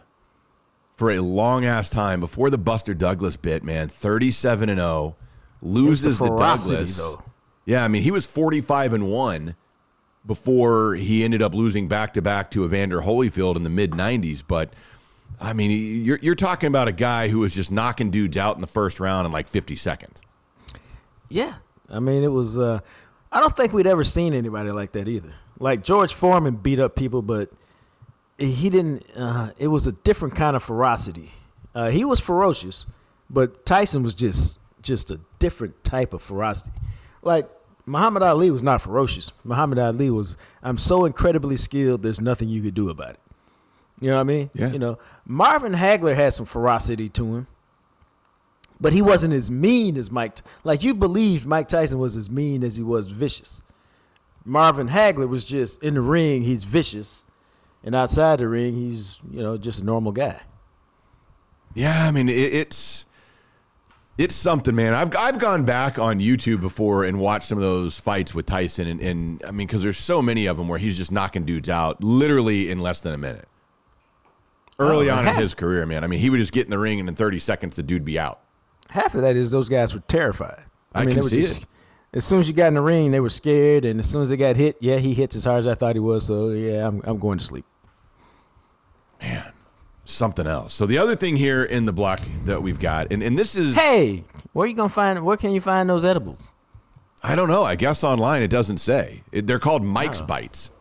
for a long ass time before the Buster Douglas bit, man, 37 and 0, loses to Douglas. though. Yeah, I mean, he was 45 and 1 before he ended up losing back to back to Evander Holyfield in the mid 90s, but I mean, you're you're talking about a guy who was just knocking dudes out in the first round in like 50 seconds. Yeah, I mean, it was. Uh, I don't think we'd ever seen anybody like that either. Like George Foreman beat up people, but he didn't. Uh, it was a different kind of ferocity. Uh, he was ferocious, but Tyson was just just a different type of ferocity. Like Muhammad Ali was not ferocious. Muhammad Ali was. I'm so incredibly skilled. There's nothing you could do about it. You know what I mean? Yeah. You know, Marvin Hagler had some ferocity to him but he wasn't as mean as Mike. Like you believed Mike Tyson was as mean as he was vicious. Marvin Hagler was just in the ring. He's vicious, and outside the ring, he's you know just a normal guy. Yeah, I mean it, it's it's something, man. I've I've gone back on YouTube before and watched some of those fights with Tyson, and, and I mean because there's so many of them where he's just knocking dudes out literally in less than a minute. Early Oh, on in his career, man. I mean, he would just get in the ring and in 30 seconds the dude be out. Half of that is those guys were terrified. I mean, can they were see just, it. As soon as you got in the ring, they were scared, and as soon as they got hit, yeah, he hits as hard as I thought he was. So yeah, I'm I'm going to sleep. Man, something else. So the other thing here in the block that we've got, and, and this is Hey, where you gonna find? Where can you find those edibles? I don't know. I guess online it doesn't say. It, they're called Mike's Oh. Bites.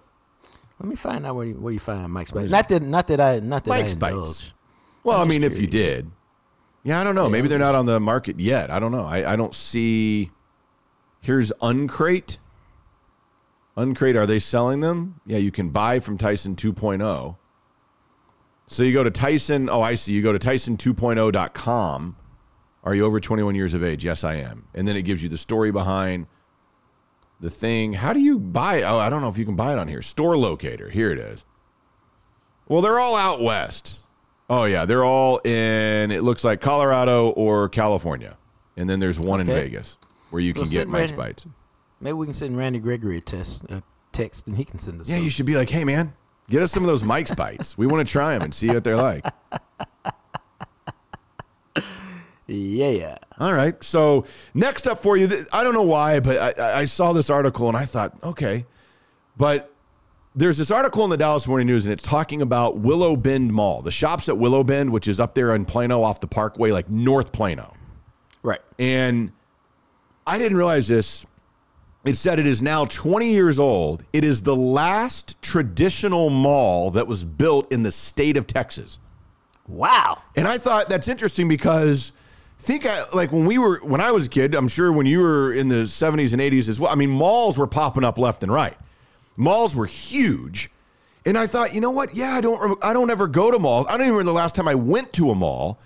Let me find out where you, where you find Mike's Bites. Not that not that I not that Mike's I Bites. indulge. Well, I I'm mean, just if you did, yeah, I don't know. Yeah, Maybe they're not on the market yet. I don't know. I, I don't see. Here's Uncrate. Uncrate, are they selling them? Yeah, you can buy from Tyson 2.0. So you go to Tyson. Oh, I see. You go to Tyson2.0.com. Are you over 21 years of age? Yes, I am. And then it gives you the story behind the thing. How do you buy? Oh, I don't know if you can buy it on here. Store locator. Here it is. Well, they're all out west. Oh yeah, they're all in. It looks like Colorado or California, and then there's one in Vegas where you can get Mike's bites. Maybe we can send Randy Gregory a test uh, text, and he can send us. Yeah, some. you should be like, hey man, get us some of those Mike's <laughs> bites. We want to try them and see what they're like. <laughs> yeah. Yeah. All right. So next up for you, I don't know why, but I- I, I saw this article and I thought, okay, but there's this article in the Dallas Morning News and it's talking about Willow Bend Mall, the shops at Willow Bend, which is up there in Plano off the Parkway, like North Plano. Right. And I didn't realize this. It said it is now 20 years old. It is the last traditional mall that was built in the state of Texas. Wow. And I thought that's interesting because think I, like when we were when I was a kid, I'm sure when you were in the 70s and 80s as well. I mean, malls were popping up left and right. Malls were huge. And I thought, you know what? Yeah, I don't I don't ever go to malls. I don't even remember the last time I went to a mall.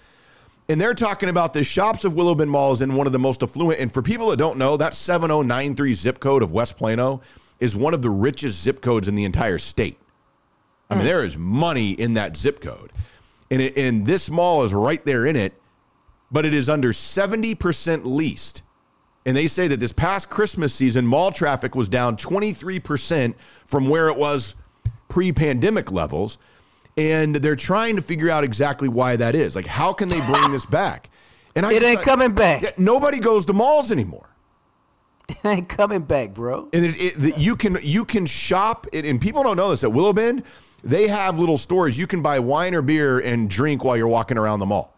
And they're talking about the shops of Willow Bend Mall is in one of the most affluent. And for people that don't know, that 7093 zip code of West Plano is one of the richest zip codes in the entire state. I mean, hmm. there is money in that zip code. And, it, and this mall is right there in it, but it is under 70% leased. And they say that this past Christmas season, mall traffic was down 23% from where it was pre pandemic levels. And they're trying to figure out exactly why that is. Like, how can they bring this back? And I It ain't thought- coming back. Yeah, nobody goes to malls anymore. It ain't coming back, bro. And it, it, you can you can shop, and people don't know this at Willow Bend. They have little stores you can buy wine or beer and drink while you're walking around the mall.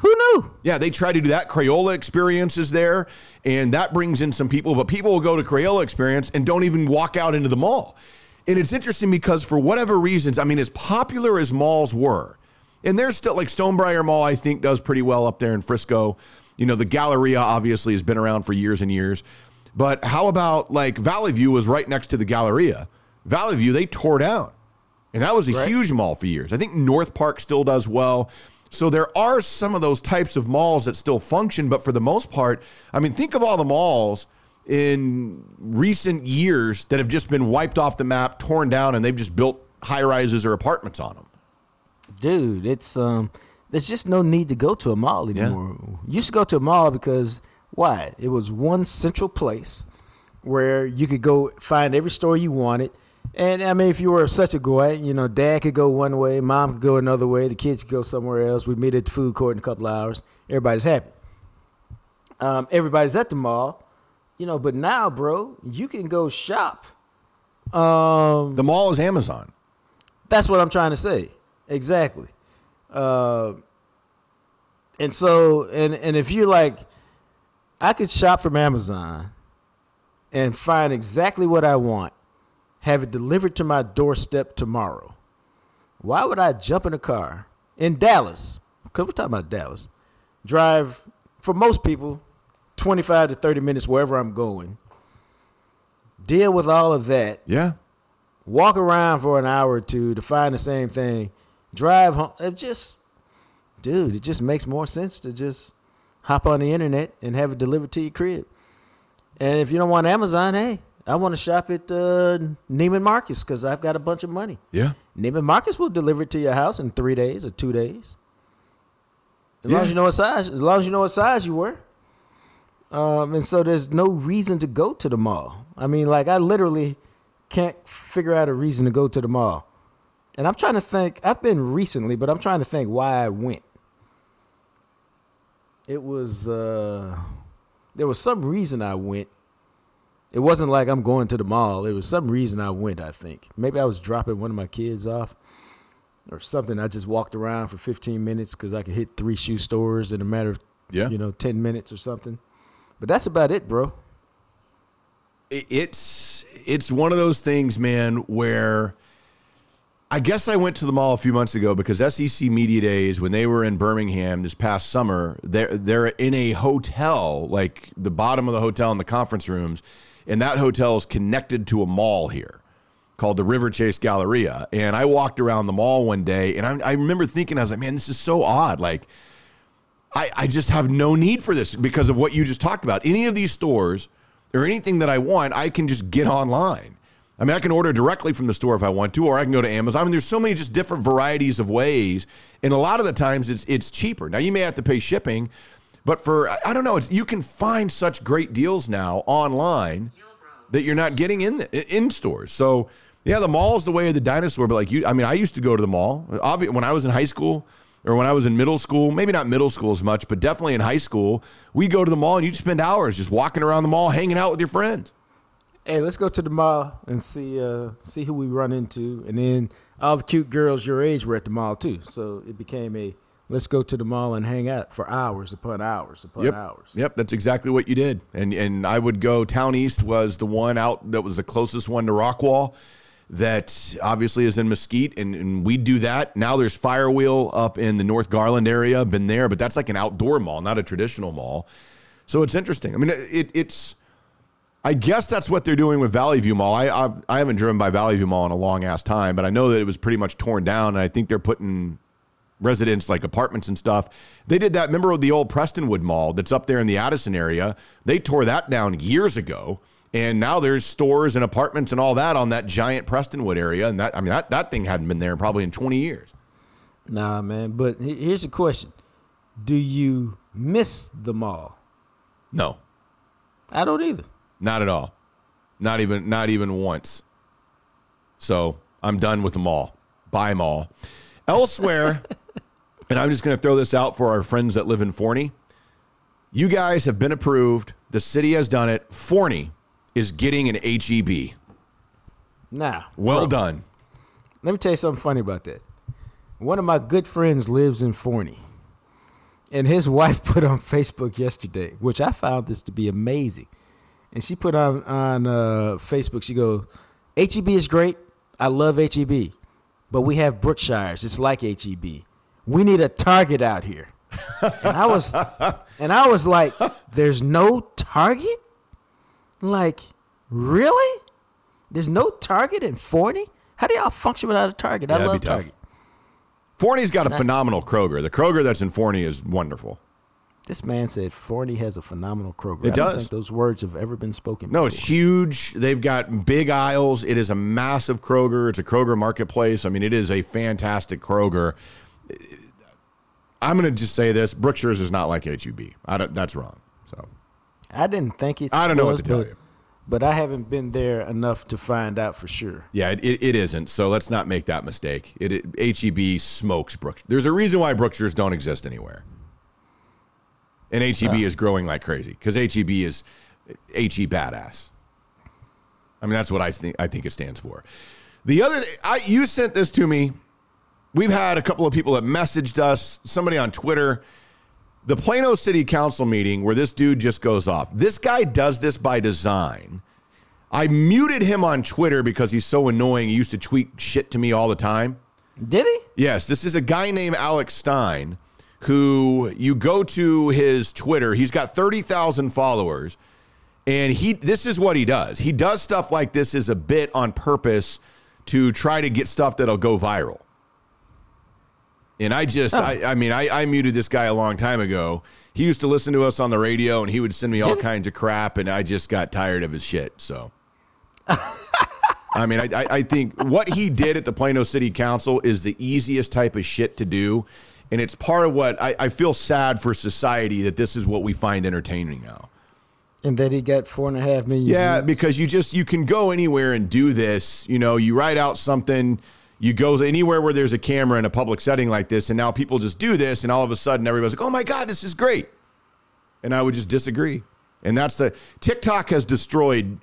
Who knew? Yeah, they try to do that. Crayola Experience is there, and that brings in some people. But people will go to Crayola Experience and don't even walk out into the mall. And it's interesting because for whatever reasons, I mean, as popular as malls were, and there's still like Stonebriar Mall, I think does pretty well up there in Frisco. You know, the Galleria obviously has been around for years and years. But how about like Valley View was right next to the Galleria? Valley View they tore down. And that was a huge mall for years. I think North Park still does well. So there are some of those types of malls that still function, but for the most part, I mean, think of all the malls in recent years that have just been wiped off the map, torn down, and they've just built high rises or apartments on them. dude, it's um, there's just no need to go to a mall anymore. You used to go to a mall because why? It was one central place where you could go find every store you wanted. And I mean, if you were such a guy, you know, dad could go one way, mom could go another way, the kids could go somewhere else. We meet at the food court in a couple hours. Everybody's happy. Um, everybody's at the mall, you know. But now, bro, you can go shop. Um, The mall is Amazon. that's what I'm trying to say. Exactly. Uh, and so, and and if you're like, I could shop from Amazon and find exactly what I want, have it delivered to my doorstep tomorrow. Why would I jump in a car in Dallas? Because we're talking about Dallas. Drive for most people, 25 to 30 minutes wherever I'm going. Deal with all of that Yeah. walk around for an hour or two to find the same thing, drive home. It just, dude, it just makes more sense to just hop on the internet and have it delivered to your crib. And if you don't want Amazon, hey, I want to shop at uh, Neiman Marcus because I've got a bunch of money. Yeah. Neiman Marcus will deliver it to your house in three days or two days. As long as you know what size, as long as you know what size you wear. Um, and so there's no reason to go to the mall. I mean, like I literally can't figure out a reason to go to the mall. And I'm trying to think. I've been recently, but I'm trying to think why I went. It was uh, there was some reason I went. It wasn't like I'm going to the mall. It was some reason I went. I think maybe I was dropping one of my kids off or something. I just walked around for 15 minutes because I could hit three shoe stores in a matter of Yeah. you know 10 minutes or something. But that's about it, bro. it's it's one of those things, man, where I guess I went to the mall a few months ago because SEC Media Days when they were in Birmingham this past summer, they're they're in a hotel, like the bottom of the hotel in the conference rooms, and that hotel is connected to a mall here called the Riverchase Galleria. And I walked around the mall one day, and I, I remember thinking, I was like, man, this is so odd, like. I, I just have no need for this because of what you just talked about. Any of these stores or anything that I want, I can just get online. I mean, I can order directly from the store if I want to, or I can go to Amazon. I mean, there's so many just different varieties of ways, and a lot of the times it's it's cheaper. Now you may have to pay shipping, but for I- don't know, you can find such great deals now online that you're not getting in the, in stores. So yeah, the mall is the way of the dinosaur. But like you, I mean, I used to go to the mall. When I was in high school or when I was in middle school, maybe not middle school as much, but definitely in high school, we go to the mall and you'd spend hours just walking around the mall, hanging out with your friends. Hey, let's go to the mall and see uh, see who we run into, and then all the cute girls your age were at the mall too. So it became a let's go to the mall and hang out for hours upon hours upon Yep. hours. Yep, that's exactly what you did. And and I would go Town East was the one out that was the closest one to Rockwall. That obviously is in Mesquite, and, and we do that. Now there's Firewheel up in the North Garland area. Been there, but that's like an outdoor mall, not a traditional mall. So it's interesting. I mean, it, it's. I guess that's what they're doing with Valley View Mall. I I've, I haven't driven by Valley View Mall in a long ass time, but I know that it was pretty much torn down, and I think they're putting residents like apartments and stuff. They did that. Remember the old Prestonwood Mall that's up there in the Addison area? They tore that down years ago, and now there's stores and apartments and all that on that giant Prestonwood area. And that I mean that that thing hadn't been there probably in 20 years. Nah, man. But here's the question: Do you miss the mall? No, I don't either. not at all. Not even not even once. So I'm done with them all. Buy them all. Elsewhere, <laughs> and I'm just going to throw this out for our friends that live in Forney. You guys have been approved. The city has done it. Forney is getting an HEB. Nah. Well bro, done. Let me tell you something funny about that. One of my good friends lives in Forney. And his <laughs> wife put on Facebook yesterday, which I found this to be amazing. And she put on on uh, Facebook, she goes, HEB is great. I love HEB. But we have Brookshires. It's like HEB. We need a Target out here. And I was <laughs> and I was like, there's no Target? Like, really? There's no Target in Forney? How do y'all function without a Target? I that'd love. Target. Forney's got a phenomenal Kroger. The Kroger that's in Forney is wonderful. This man said Forney has a phenomenal Kroger. It I does. think those words have ever been spoken. No, it's huge. They've got big aisles. It is a massive Kroger. It's a Kroger marketplace. I mean, it is a fantastic Kroger. I'm going to just say this: Brookshire's is not like HEB. I don't, that's wrong. So I didn't think it. I don't know what to tell but, you. But I haven't been there enough to find out for sure. yeah, it, it, it isn't. So let's not make that mistake. It, it HEB smokes Brooks. There's a reason why Brookshire's don't exist anywhere. And HEB is growing like crazy because HEB is HE badass. I mean, that's what I think. I think it stands for. The other, I you sent this to me. We've had a couple of people that messaged us. Somebody on Twitter. The Plano City Council meeting where this dude just goes off. This guy does this by design. I muted him on Twitter because he's so annoying. He used to tweet shit to me all the time. Did he? Yes, this is a guy named Alex Stein who you go to his Twitter. He's got 30,000 followers. And he this is what he does. He does stuff like this as a bit on purpose to try to get stuff that'll go viral. And I just, oh. I, I mean, I, I muted this guy a long time ago. He used to listen to us on the radio and he would send me all kinds of crap. And I just got tired of his shit. So <laughs> I mean, I, I, I think what he did at the Plano City Council is the easiest type of shit to do. And it's part of what I, I feel sad for society that this is what we find entertaining now. And that he got four and a half million. Yeah, views. because you just you can go anywhere and do this. You know, you write out something, you go anywhere where there's a camera in a public setting like this, and now people just do this, and all of a sudden everybody's like, "Oh my god, this is great," and I would just disagree. And that's the TikTok has destroyed,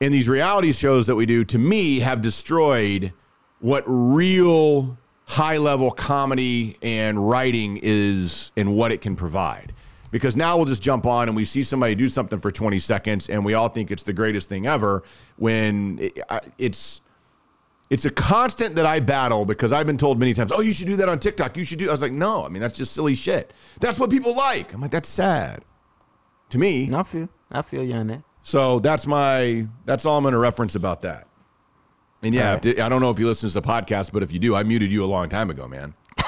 and these reality shows that we do to me have destroyed what real high level comedy and writing is and what it can provide because now we'll just jump on and we see somebody do something for 20 seconds and we all think it's the greatest thing ever when it, it's it's a constant that I battle because I've been told many times, "Oh, you should do that on TikTok. You should do." I was like, "No, I mean that's just silly shit. That's what people like." I'm like, "That's sad." To me, I feel, I feel you on that. so that's my that's all I'm going to reference about that. And yeah, if- I don't know if you listen to the podcast, but if you do, I muted you a long time ago, man. <laughs>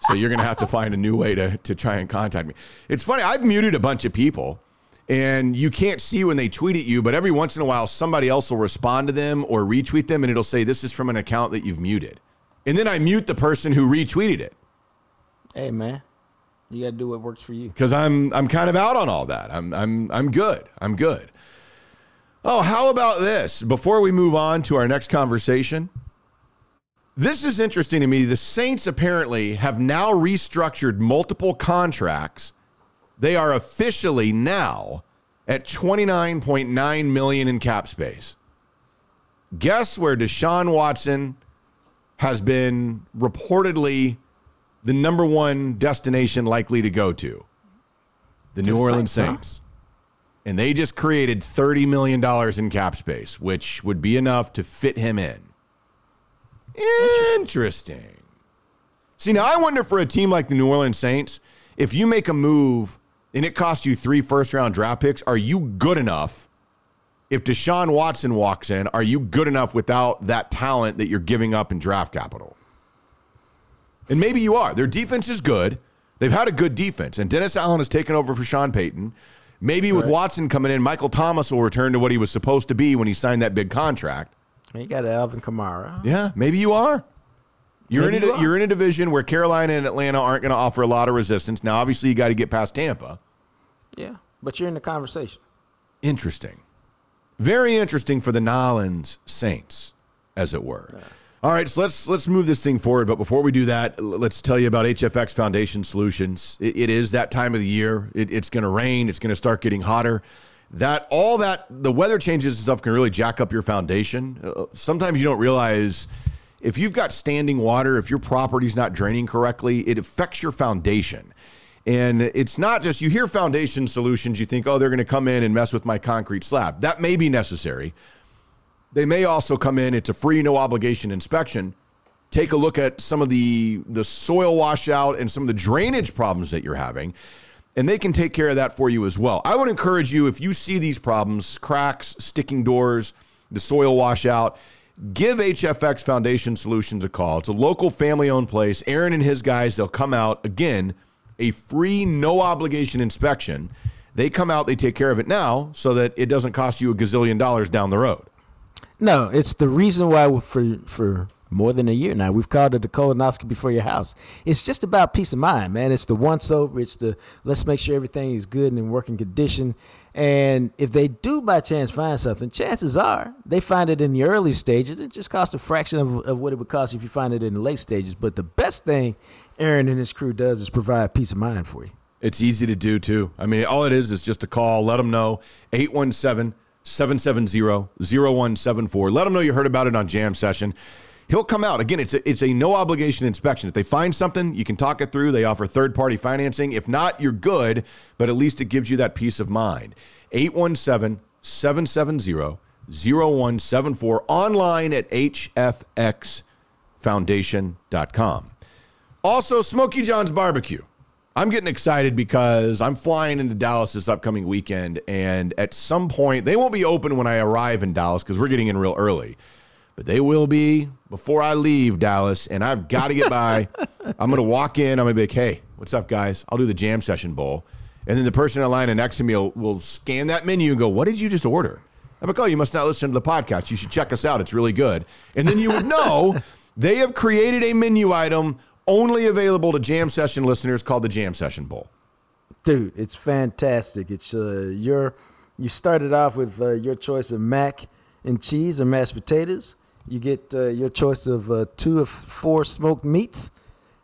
so you're going to have to find a new way to to try and contact me. It's funny, I've muted a bunch of people and you can't see when they tweet at you, but every once in a while somebody else will respond to them or retweet them and it'll say this is from an account that you've muted. And then I mute the person who retweeted it. Hey man, you got to do what works for you. because I'm I'm kind of out on all that. I'm I'm I'm good. I'm good. Oh, how about this? Before we move on to our next conversation, this is interesting to me. The Saints apparently have now restructured multiple contracts. They are officially now at 29.9 million in cap space. Guess where Deshaun Watson has been reportedly the number one destination likely to go to? The New Orleans Saints. Saints. And they just created $30 million in cap space, which would be enough to fit him in. Interesting. See, now I wonder for a team like the New Orleans Saints, if you make a move and it costs you three first round draft picks, are you good enough? If Deshaun Watson walks in, are you good enough without that talent that you're giving up in draft capital? And maybe you are. Their defense is good. They've had a good defense, and Dennis Allen has taken over for Sean Payton. Maybe with Watson coming in, Michael Thomas will return to what he was supposed to be when he signed that big contract. You got Alvin Kamara. Yeah, maybe you are. You're Maybe in a, you you're in a division where Carolina and Atlanta aren't going to offer a lot of resistance. Now, obviously, you got to get past Tampa. Yeah, but you're in the conversation. Interesting. Very interesting for the Nolans Saints, as it were. All right, so let's let's move this thing forward. But before we do that, let's tell you about HFX Foundation Solutions. It, it is that time of the year. It, it's going to rain. It's going to start getting hotter. That all that the weather changes and stuff can really jack up your foundation. Uh, sometimes you don't realize if you've got standing water, if your property's not draining correctly, it affects your foundation. And it's not just you hear foundation solutions, you think, oh, they're going to come in and mess with my concrete slab. That may be necessary. They may also come in, it's a free, no obligation inspection. Take a look at some of the, the soil washout and some of the drainage problems that you're having, and they can take care of that for you as well. I would encourage you, if you see these problems, cracks, sticking doors, the soil washout, give HFX Foundation Solutions a call. It's a local family owned place. Aaron and his guys, they'll come out again, a free, no obligation inspection. They come out, they take care of it now so that it doesn't cost you a gazillion dollars down the road. No, it's the reason why for for more than a year now we've called it the colonoscopy for your house. It's just about peace of mind, man. It's the once over. It's the let's make sure everything is good and in working condition. And if they do by chance find something, chances are they find it in the early stages. It just costs a fraction of, of what it would cost if you find it in the late stages. But the best thing Aaron and his crew does is provide peace of mind for you. It's easy to do too. I mean, all it is is just a call. Let them know 817 770 0174. Let them know you heard about it on Jam Session. He'll come out. Again, it's a, it's a no obligation inspection. If they find something, you can talk it through. They offer third party financing. If not, you're good, but at least it gives you that peace of mind. 817 770 0174. Online at hfxfoundation.com. Also, Smoky John's Barbecue. I'm getting excited because I'm flying into Dallas this upcoming weekend, and at some point, they won't be open when I arrive in Dallas because we're getting in real early. But they will be before I leave Dallas, and I've got to get by. <laughs> I'm going to walk in. I'm going to be like, hey, what's up, guys? I'll do the jam session bowl. And then the person in line next to me will, will scan that menu and go, what did you just order? I'm like, oh, you must not listen to the podcast. You should check us out. It's really good. And then you would know <laughs> they have created a menu item only available to Jam Session listeners called the Jam Session Bowl. Dude, it's fantastic. It's uh, your you started off with uh, your choice of mac and cheese or mashed potatoes. You get uh, your choice of uh, two of four smoked meats,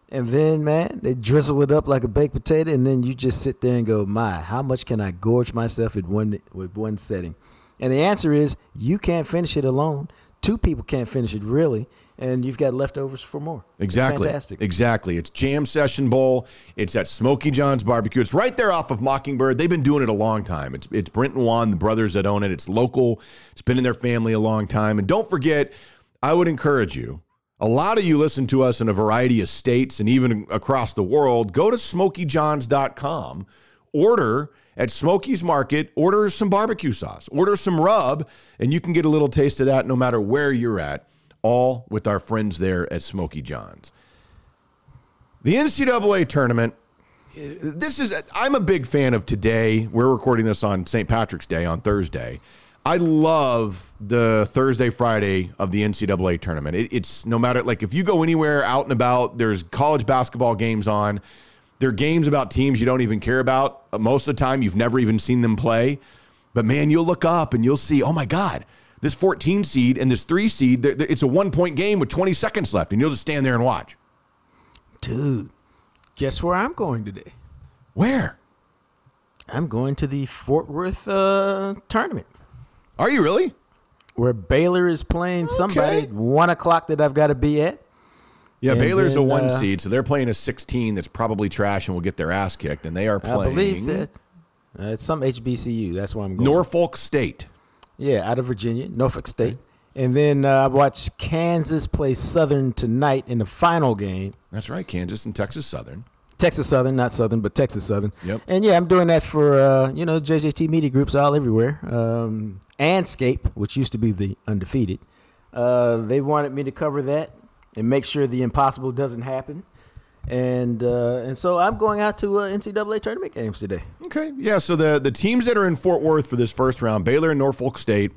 and then man, they drizzle it up like a baked potato, and then you just sit there and go, "My, how much can I gorge myself with one with one setting?" And the answer is, you can't finish it alone. Two people can't finish it really, and you've got leftovers for more. It's Exactly. fantastic. Exactly. It's Jam Session Bowl. It's at Smoky John's Barbecue. It's right there off of Mockingbird. They've been doing it a long time. It's it's Brent and Juan, the brothers that own it. It's local. It's been in their family a long time. And don't forget, I would encourage you. A lot of you listen to us in a variety of states and even across the world. Go to smokyjohns.com. Order at Smoky's Market, order some barbecue sauce, order some rub, and you can get a little taste of that no matter where you're at, all with our friends there at Smoky John's. The NCAA tournament. This is, I'm a big fan of today. We're recording this on St. Patrick's Day on Thursday. I love the Thursday, Friday of the NCAA tournament. It, it's no matter, like, if you go anywhere out and about, there's college basketball games on. There are games about teams you don't even care about. Most of the time, you've never even seen them play. But man, you'll look up and you'll see, oh my God, this 14 seed and this three seed, they're- they're- it's a one point game with 20 seconds left. And you'll just stand there and watch. Dude, guess where I'm going today? Where? I'm going to the Fort Worth uh, tournament Are you really? where Baylor is playing somebody Okay. at one o'clock that I've got to be at. Yeah, And Baylor's a one uh, seed, so they're playing a 16 that's probably trash and will get their ass kicked. And they are playing. I believe that uh, it's some HBCU. That's why I'm going. Norfolk State. Yeah, out of Virginia, Norfolk State. And then uh, I watched Kansas play Southern tonight in the final game. That's right, Kansas and Texas Southern. Texas Southern, not Southern, but Texas Southern. Yep. And yeah, I'm doing that for uh, you know JJT media groups all everywhere. Um, Andscape, which used to be the undefeated, uh, they wanted me to cover that and make sure the impossible doesn't happen. And uh, and so I'm going out to uh, NCAA tournament games today. Okay, yeah. So the the teams that are in Fort Worth for this first round: Baylor and Norfolk State,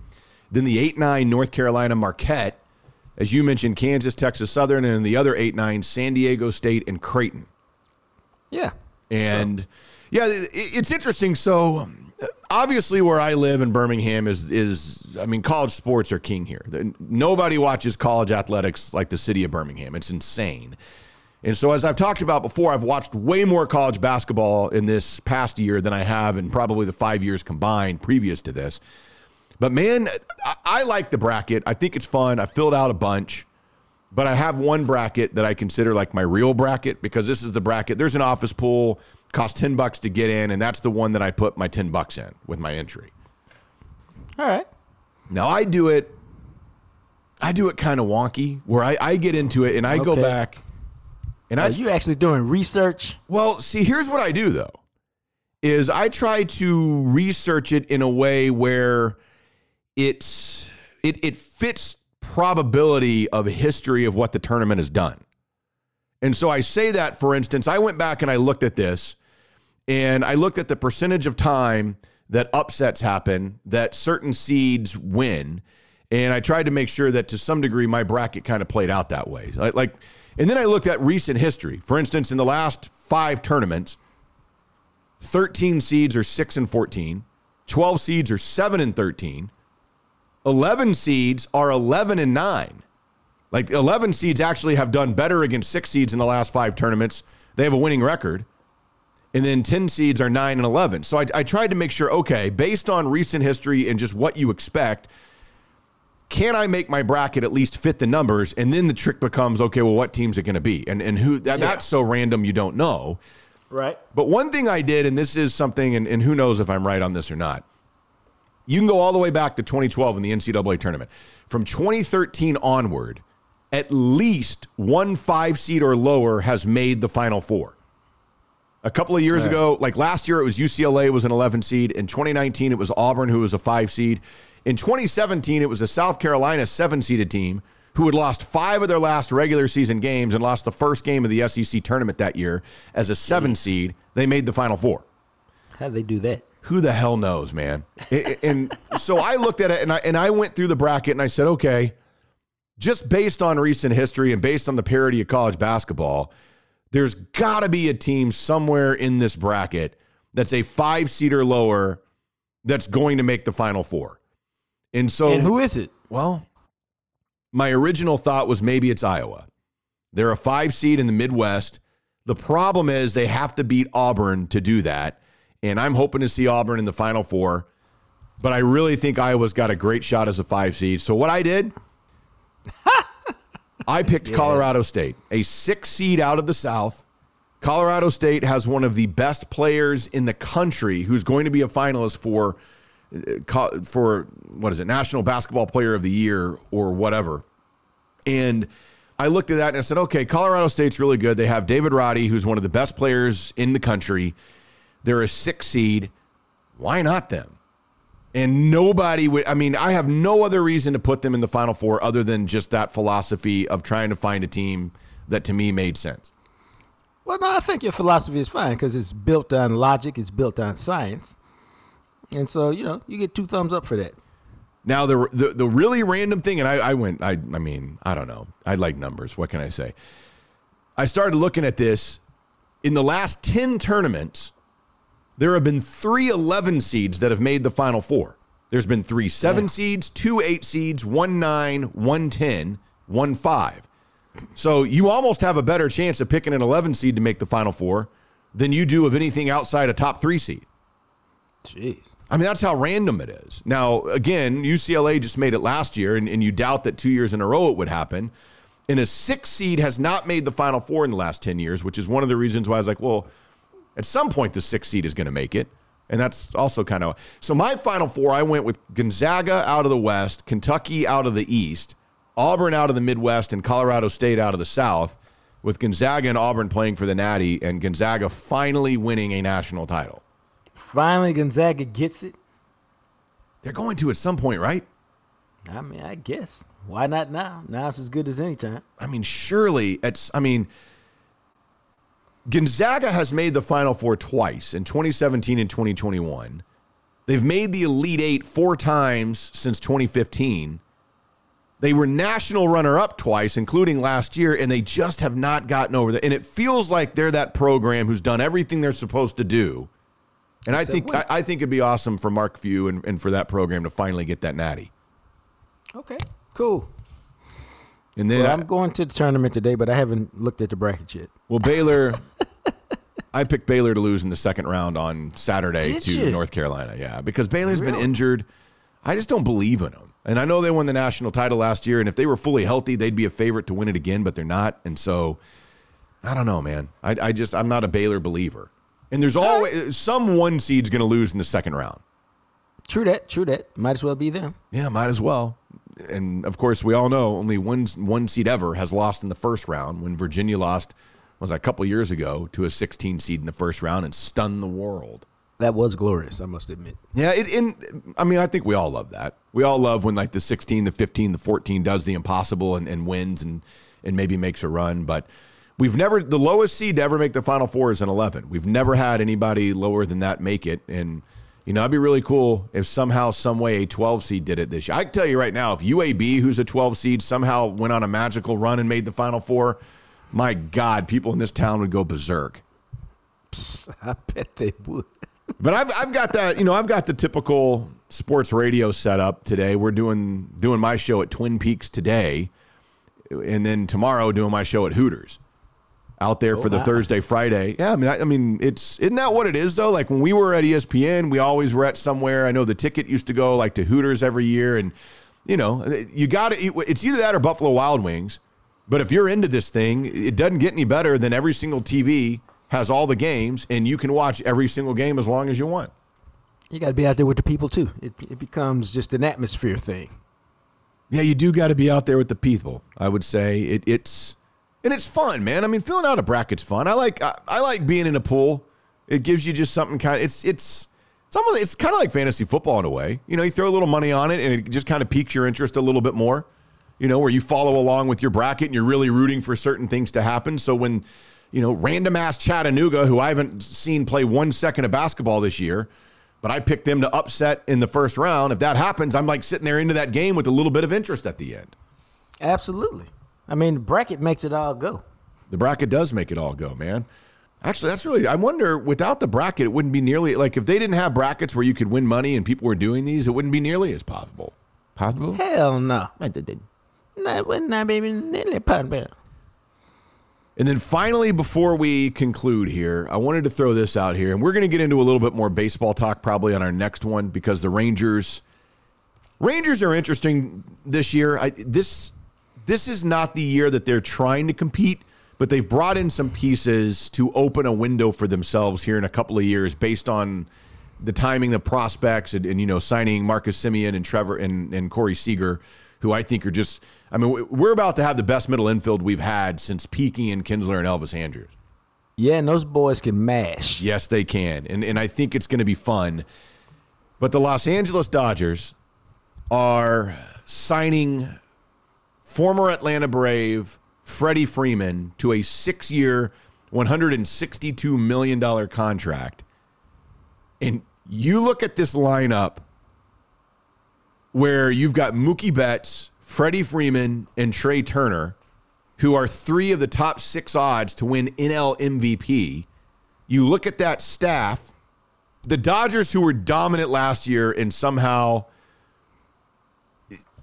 then the eight nine North Carolina Marquette, as you mentioned, Kansas, Texas Southern, and then the other eight nine San Diego State and Creighton. Yeah. And yeah, it, it's interesting. So obviously, where I live in Birmingham is is I mean, college sports are king here. Nobody watches college athletics like the city of Birmingham. It's insane. And so, as I've talked about before, I've watched way more college basketball in this past year than I have in probably the five years combined previous to this. But man, I, I like the bracket. I think it's fun. I filled out a bunch. But I have one bracket that I consider like my real bracket because this is the bracket. There's an office pool, costs 10 bucks to get in, and that's the one that I put my 10 bucks in with my entry. All right. Now I do it I do it kind of wonky where I, I get into it and I go back and I Are you actually doing research? well, see, here's what I do though. Is I try to research it in a way where it's it it fits probability of history of what the tournament has done. And so I say that for instance, I went back and I looked at this and I looked at the percentage of time that upsets happen, that certain seeds win, and I tried to make sure that to some degree my bracket kind of played out that way. Like and then I looked at recent history. For instance, in the last 5 tournaments, 13 seeds are 6 and 14, 12 seeds are 7 and 13, 11 seeds are 11 and 9. Like 11 seeds actually have done better against 6 seeds in the last 5 tournaments. They have a winning record and then 10 seeds are 9 and 11. So I, I tried to make sure, okay, based on recent history and just what you expect, can I make my bracket at least fit the numbers? And then the trick becomes, okay, well, what teams are going to be? And, and who, that, that's so random you don't know. Right. But one thing I did, and this is something, and, and who knows if I'm right on this or not, you can go all the way back to 2012 in the NCAA tournament. From 2013 onward, at least one five seed or lower has made the final four. A couple of years ago, like last year, it was UCLA was an 11 seed. In 2019, it was Auburn who was a five seed. In 2017, it was a South Carolina seven seeded team who had lost five of their last regular season games and lost the first game of the SEC tournament that year as a seven seed. They made the final four. How they do that? who the hell knows, man? and, and so I looked at it and I and I went through the bracket and I said, okay, just based on recent history and based on the parity of college basketball, there's got to be a team somewhere in this bracket that's a five seater lower that's going to make the final four. And so, and who is it? Well, my original thought was maybe it's Iowa. They're a five seed in the Midwest. The problem is they have to beat Auburn to do that. And I'm hoping to see Auburn in the final four. But I really think Iowa's got a great shot as a five seed. So what I did, I picked <laughs> yes. Colorado State, a six seed out of the South. Colorado State has one of the best players in the country who's going to be a finalist for for what is it, National Basketball Player of the Year or whatever. And I looked at that and I said, okay, Colorado State's really good. They have David Roddy, who's one of the best players in the country. They're a six seed. Why not them? And nobody would, I mean, I have no other reason to put them in the Final Four other than just that philosophy of trying to find a team that to me made sense. Well, no, I think your philosophy is fine because it's built on logic, it's built on science. And so, you know, you get two thumbs up for that. Now, the, the, the really random thing, and I, I went, I, I mean, I don't know. I like numbers. What can I say? I started looking at this. In the last 10 tournaments, there have been three 11 seeds that have made the final four. There's been three seven yeah. seeds, two eight seeds, one nine, one 10, one five. So you almost have a better chance of picking an 11 seed to make the final four than you do of anything outside a top three seed. Jeez. I mean, that's how random it is. Now, again, UCLA just made it last year, and, and you doubt that two years in a row it would happen. And a six seed has not made the final four in the last 10 years, which is one of the reasons why I was like, well, at some point, the six seed is going to make it. And that's also kind of so. My final four, I went with Gonzaga out of the West, Kentucky out of the East, Auburn out of the Midwest, and Colorado State out of the South, with Gonzaga and Auburn playing for the Natty, and Gonzaga finally winning a national title. Finally, Gonzaga gets it. They're going to at some point, right? I mean, I guess. Why not now? Now it's as good as any time. I mean, surely it's. I mean Gonzaga has made the Final Four twice in 2017 and 2021. They've made the Elite Eight four times since 2015. They were national runner up twice, including last year, and they just have not gotten over that. And it feels like they're that program who's done everything they're supposed to do. And I think I, I, think it'd be awesome for Mark Few and, and for that program to finally get that natty. Okay, cool. And then well, I'm going to the tournament today, but I haven't looked at the bracket yet. Well, Baylor, <laughs> I picked Baylor to lose in the second round on Saturday Did to you? North Carolina. Yeah, because Baylor's really? been injured. I just don't believe in them. And I know they won the national title last year, and if they were fully healthy, they'd be a favorite to win it again, but they're not. And so, I don't know, man. I, I just I'm not a Baylor believer. And there's always some one seed's going to lose in the second round. True that. True that. Might as well be them. Yeah, might as well and of course, we all know only one one seed ever has lost in the first round. When Virginia lost, was that a couple years ago to a 16 seed in the first round and stunned the world. That was glorious, I must admit. Yeah, it, in I mean, I think we all love that. We all love when like the 16, the 15, the 14 does the impossible and, and wins and and maybe makes a run. But we've never the lowest seed to ever make the Final Four is an 11. We've never had anybody lower than that make it, and you know, it'd be really cool if somehow, some way, a 12 seed did it this year. I can tell you right now, if UAB, who's a 12 seed, somehow went on a magical run and made the Final Four, my God, people in this town would go berserk. Psst, I bet they would. <laughs> but I've I've got that, you know, I've got the typical sports radio setup today. We're doing doing my show at Twin Peaks today, and then tomorrow doing my show at Hooters out there oh, for the wow. Thursday Friday. Yeah, I mean, I, I, mean, it's isn't that what it is though? Like when we were at ESPN, we always were at somewhere. I know the ticket used to go like to Hooters every year, and you know, uh, you got to. It's either that or Buffalo Wild Wings. But if you're into this thing, it doesn't get any better than every single TV has all the games, and you can watch every single game as long as you want. You got to be out there with the people too. It, it becomes just an atmosphere thing. Yeah, you do got to be out there with the people. I would say it, it's and it's fun, man. I mean, filling out a bracket's fun. I like I, I like being in a pool. It gives you just something kind of it's it's it's almost it's kind of like fantasy football in a way. You know, you throw a little money on it and it just kind of piques your interest a little bit more. You know, where you follow along with your bracket and you're really rooting for certain things to happen. So when you know, random ass Chattanooga, who I haven't seen play one second of basketball this year, But I picked them to upset in the first round. If that happens, I'm like sitting there into that game with a little bit of interest at the end. Absolutely. I mean, the bracket makes it all go. The bracket does make it all go, man. Actually, that's really. I wonder without the bracket, it wouldn't be nearly like if they didn't have brackets where you could win money and people were doing these, it wouldn't be nearly as possible. Possible? Hell no. That would not be nearly possible. And then finally, before we conclude here, I wanted to throw this out here, and we're going to get into a little bit more baseball talk probably on our next one because the Rangers, Rangers are interesting this year. I, this this is not the year that they're trying to compete, but they've brought in some pieces to open a window for themselves here in a couple of years based on the timing, the prospects, and, and you know signing Marcus Semien and Trevor and, and Corey Seager, who I think are just. I mean, we're about to have the best middle infield we've had since Peaking and Kinsler and Elvis Andrus. Yeah, and those boys can mash. Yes, they can. And and I think it's going to be fun. But the Los Angeles Dodgers are signing former Atlanta Brave Freddie Freeman to a 6-year, 162 million dollar contract. And you look at this lineup where you've got Mookie Betts, Freddie Freeman, and Trea Turner, who are three of the top six odds to win NL MVP. You look at that staff, the Dodgers, who were dominant last year, and somehow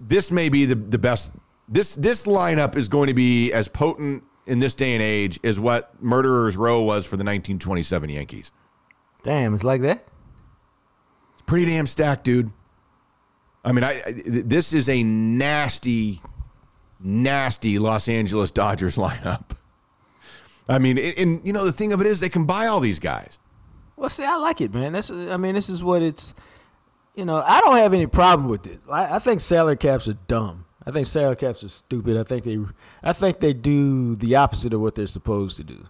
this may be the, the best. This this lineup is going to be as potent in this day and age as what Murderers Row was for the 1927 Yankees. Damn, it's like that. It's pretty damn stacked, dude. I mean, I, I this is a nasty, nasty Los Angeles Dodgers <laughs> lineup. I mean, and, and you know the thing of it is they can buy all these guys. Well, see, I like it, man. That's, I mean, this is what it's. You know, I don't have any problem with it. I, I think salary caps are dumb. I think salary caps are stupid. I think they, I think they do the opposite of what they're supposed to do.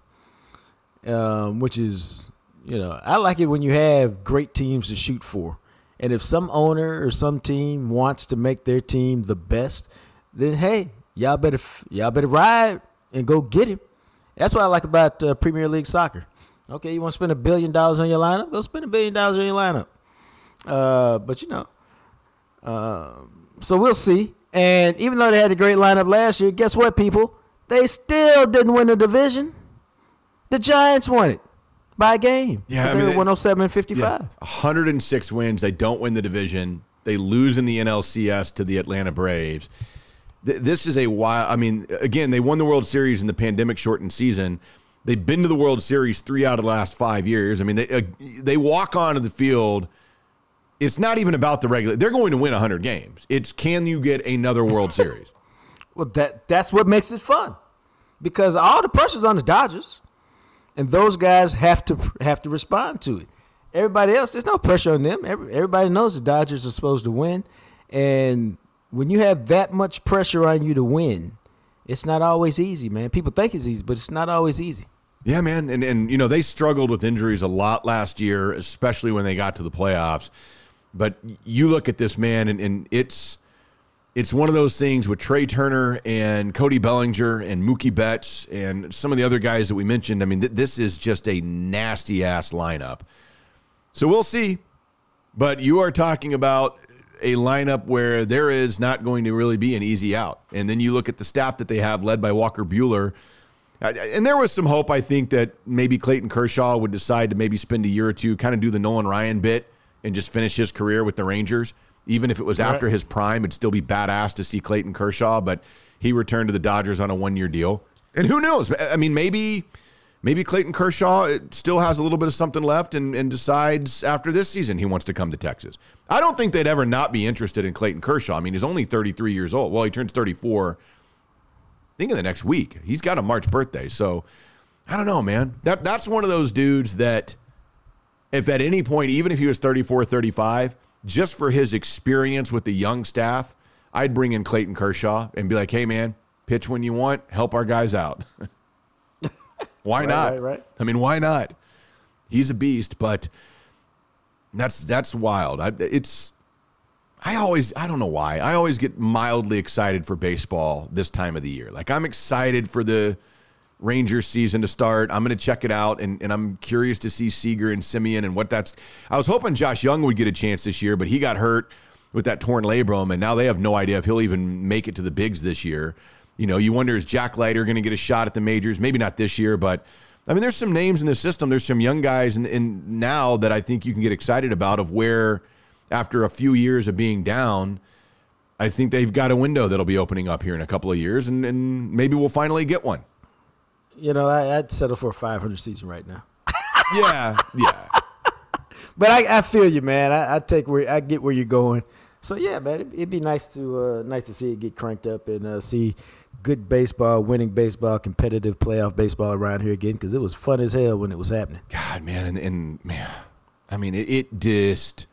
Um, which is, you know, I like it when you have great teams to shoot for. And if some owner or some team wants to make their team the best, then hey, y'all better y'all better ride and go get him. That's what I like about uh, Premier League soccer. Okay, you want to spend a billion dollars on your lineup? Go spend a billion dollars on your lineup. Uh, but you know, uh, so we'll see. And even though they had a great lineup last year, guess what, people? They still didn't win the division. The Giants won it by a game. Yeah, I mean, they- were 107 and 55. Yeah. 106 wins. They don't win the division. They lose in the NLCS to the Atlanta Braves. This is a wild. I mean, again, they won the World Series in the pandemic shortened season. They've been to the World Series three out of the last five years. I mean, they uh, they walk onto the field. It's not even about the regular. They're going to win 100 games. It's can you get another World Series? <laughs> Well, that that's what makes it fun, because all the pressure's on the Dodgers, and those guys have to have to respond to it. Everybody else, there's no pressure on them. Every, everybody knows the Dodgers are supposed to win, and when you have that much pressure on you to win, it's not always easy, man. People think it's easy, but it's not always easy. Yeah, man, and and you know they struggled with injuries a lot last year, especially when they got to the playoffs. But you look at this man, and, and it's it's one of those things with Trea Turner and Cody Bellinger and Mookie Betts and some of the other guys that we mentioned. I mean, th- this is just a nasty ass lineup. So we'll see. But you are talking about a lineup where there is not going to really be an easy out. And then you look at the staff that they have, led by Walker Buehler. And there was some hope, I think, that maybe Clayton Kershaw would decide to maybe spend a year or two, kind of do the Nolan Ryan bit and just finish his career with the Rangers. Even if it was after his prime, it'd still be badass to see Clayton Kershaw, but he returned to the Dodgers on a one year deal. And who knows? I mean, maybe maybe Clayton Kershaw uh, still has a little bit of something left and, and decides after this season he wants to come to Texas. I don't think they'd ever not be interested in Clayton Kershaw. I mean, he's only 33 years old. Well, he turns 34 I think in the next week. He's got a March birthday. So I don't know, man. That that's one of those dudes that if at any point, even if he was 34, 35, just for his experience with the young staff, I'd bring in Clayton Kershaw and be like, hey man, pitch when you want, help our guys out. <laughs> why not? right, right. I mean, why not? He's a beast, but that's that's wild. I, it's I always I don't know why. I always get mildly excited for baseball this time of the year. Like I'm excited for the Rangers season to start. I'm going to check it out, and, and I'm curious to see Seager and Semien and what that's. I was hoping Josh Jung would get a chance this year, but he got hurt with that torn labrum, and now they have no idea if he'll even make it to the bigs this year. You know, you wonder is Jack Leiter going to get a shot at the majors? Maybe not this year, but I mean, there's some names in the system. There's some young guys, and in, in now that I think you can get excited about of where, after a few years of being down. I think they've got a window that'll be opening up here in a couple of years, and, and maybe we'll finally get one. You know, I, would settle for a 500 season right now. <laughs> yeah, <laughs> yeah. But I, I feel you, man. I, I, take where I get where you're going. So yeah, man, it'd, it'd be nice to uh, nice to see it get cranked up and uh, see good baseball, winning baseball, competitive playoff baseball around here again because it was fun as hell when it was happening. God, man, and, and man, I mean, it, it just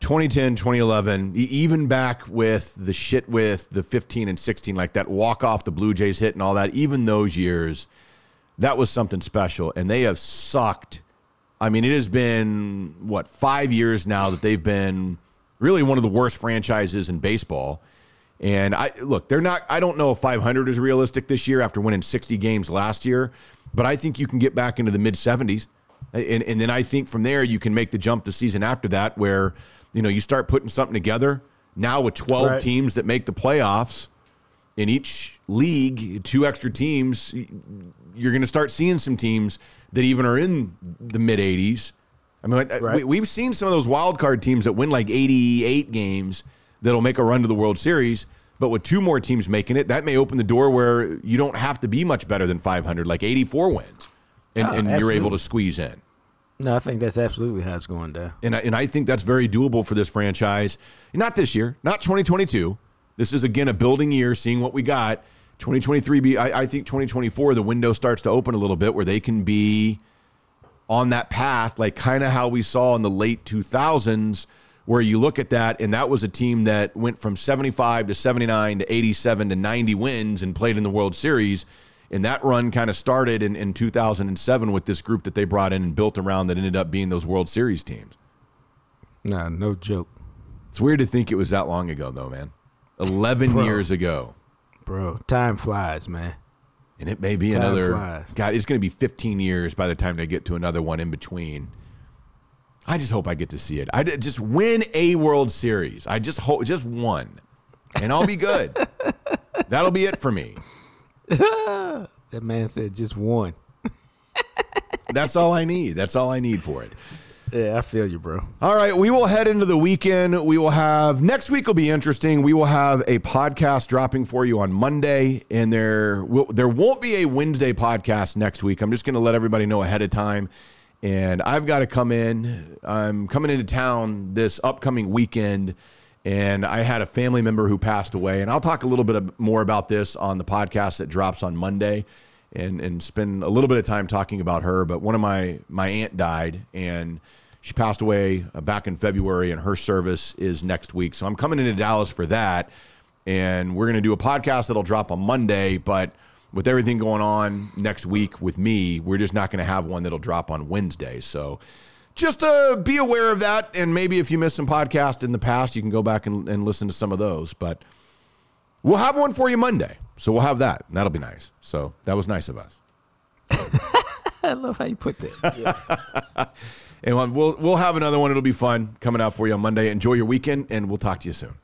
2010, 2011, even back with the shit with the 15 and 16, like that walk off the Blue Jays hit and all that, even those years, that was something special. And they have sucked. I mean, it has been, what, five years now that they've been really one of the worst franchises in baseball. And I look, they're not, I don't know if 500 is realistic this year after winning 60 games last year, but I think you can get back into the mid 70s. And, and then I think from there, you can make the jump the season after that where you know, you start putting something together now with 12 right. teams that make the playoffs in each league, two extra teams, you're going to start seeing some teams that even are in the mid 80s. I mean, uh, right. we, have seen some of those wild card teams that win like 88 games that'll make a run to the World Series. But with two more teams making it, that may open the door where you don't have to be much better than 500, like 84 wins, and, oh, and you're able to squeeze in. No, I think that's absolutely how it's going down. And I, and I think that's very doable for this franchise. Not this year, not 2022. This is, again, a building year, seeing what we got. 2023, be, I, I think 2024, the window starts to open a little bit where they can be on that path, like kind of how we saw in the late 2000s, where you look at that, and that was a team that went from 75 to 79 to 87 to 90 wins and played in the World Series and that run kind of started in, in 2007 with this group that they brought in and built around that ended up being those World Series teams. Nah, no joke. It's weird to think it was that long ago, though, man. 11 Bro. years ago. Bro, time flies, man. And it may be time another. Flies. God, it's going to be 15 years by the time they get to another one in between. I just hope I get to see it. I just win a World Series. I just hope just one, and I'll be good. <laughs> That'll be it for me. <laughs> that man said just one. <laughs> That's all I need. That's all I need for it. Yeah, I feel you, bro. All right, we will head into the weekend. We will have next week will be interesting. We will have a podcast dropping for you on Monday, and there will there won't be a Wednesday podcast next week. I'm just going to let everybody know ahead of time. And I've got to come in. I'm coming into town this upcoming weekend and I had a family member who passed away. And I'll talk a little bit more about this on the podcast that drops on Monday and, and spend a little bit of time talking about her. But one of my, my aunt died and she passed away uh, back in February, and her service is next week. So I'm coming into Dallas for that. And we're going to do a podcast that'll drop on Monday. But with everything going on next week with me, we're just not going to have one that'll drop on Wednesday. So just uh, be aware of that. And maybe if you missed some podcasts in the past, you can go back and, and listen to some of those. But we'll have one for you Monday. So we'll have that. That'll be nice. So that was nice of us. <laughs> I love how you put that. Yeah. <laughs> and we'll we'll have another one. It'll be fun coming out for you on Monday. Enjoy your weekend, and we'll talk to you soon.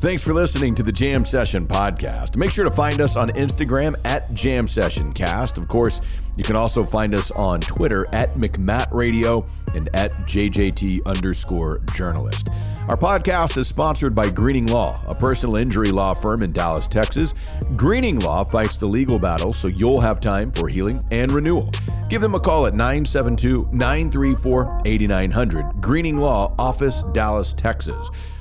Thanks for listening to the Jam Session podcast. Make sure to find us on Instagram at Jam Session Cast. Of course, you can also find us on Twitter at McMatt Radio and at JJT underscore journalist. Our podcast is sponsored by Greening Law, a personal injury law firm in Dallas, Texas. Greening Law fights the legal battle so you'll have time for healing and renewal. Give them a call at 972 934 8900. Greening Law, Office, Dallas, Texas.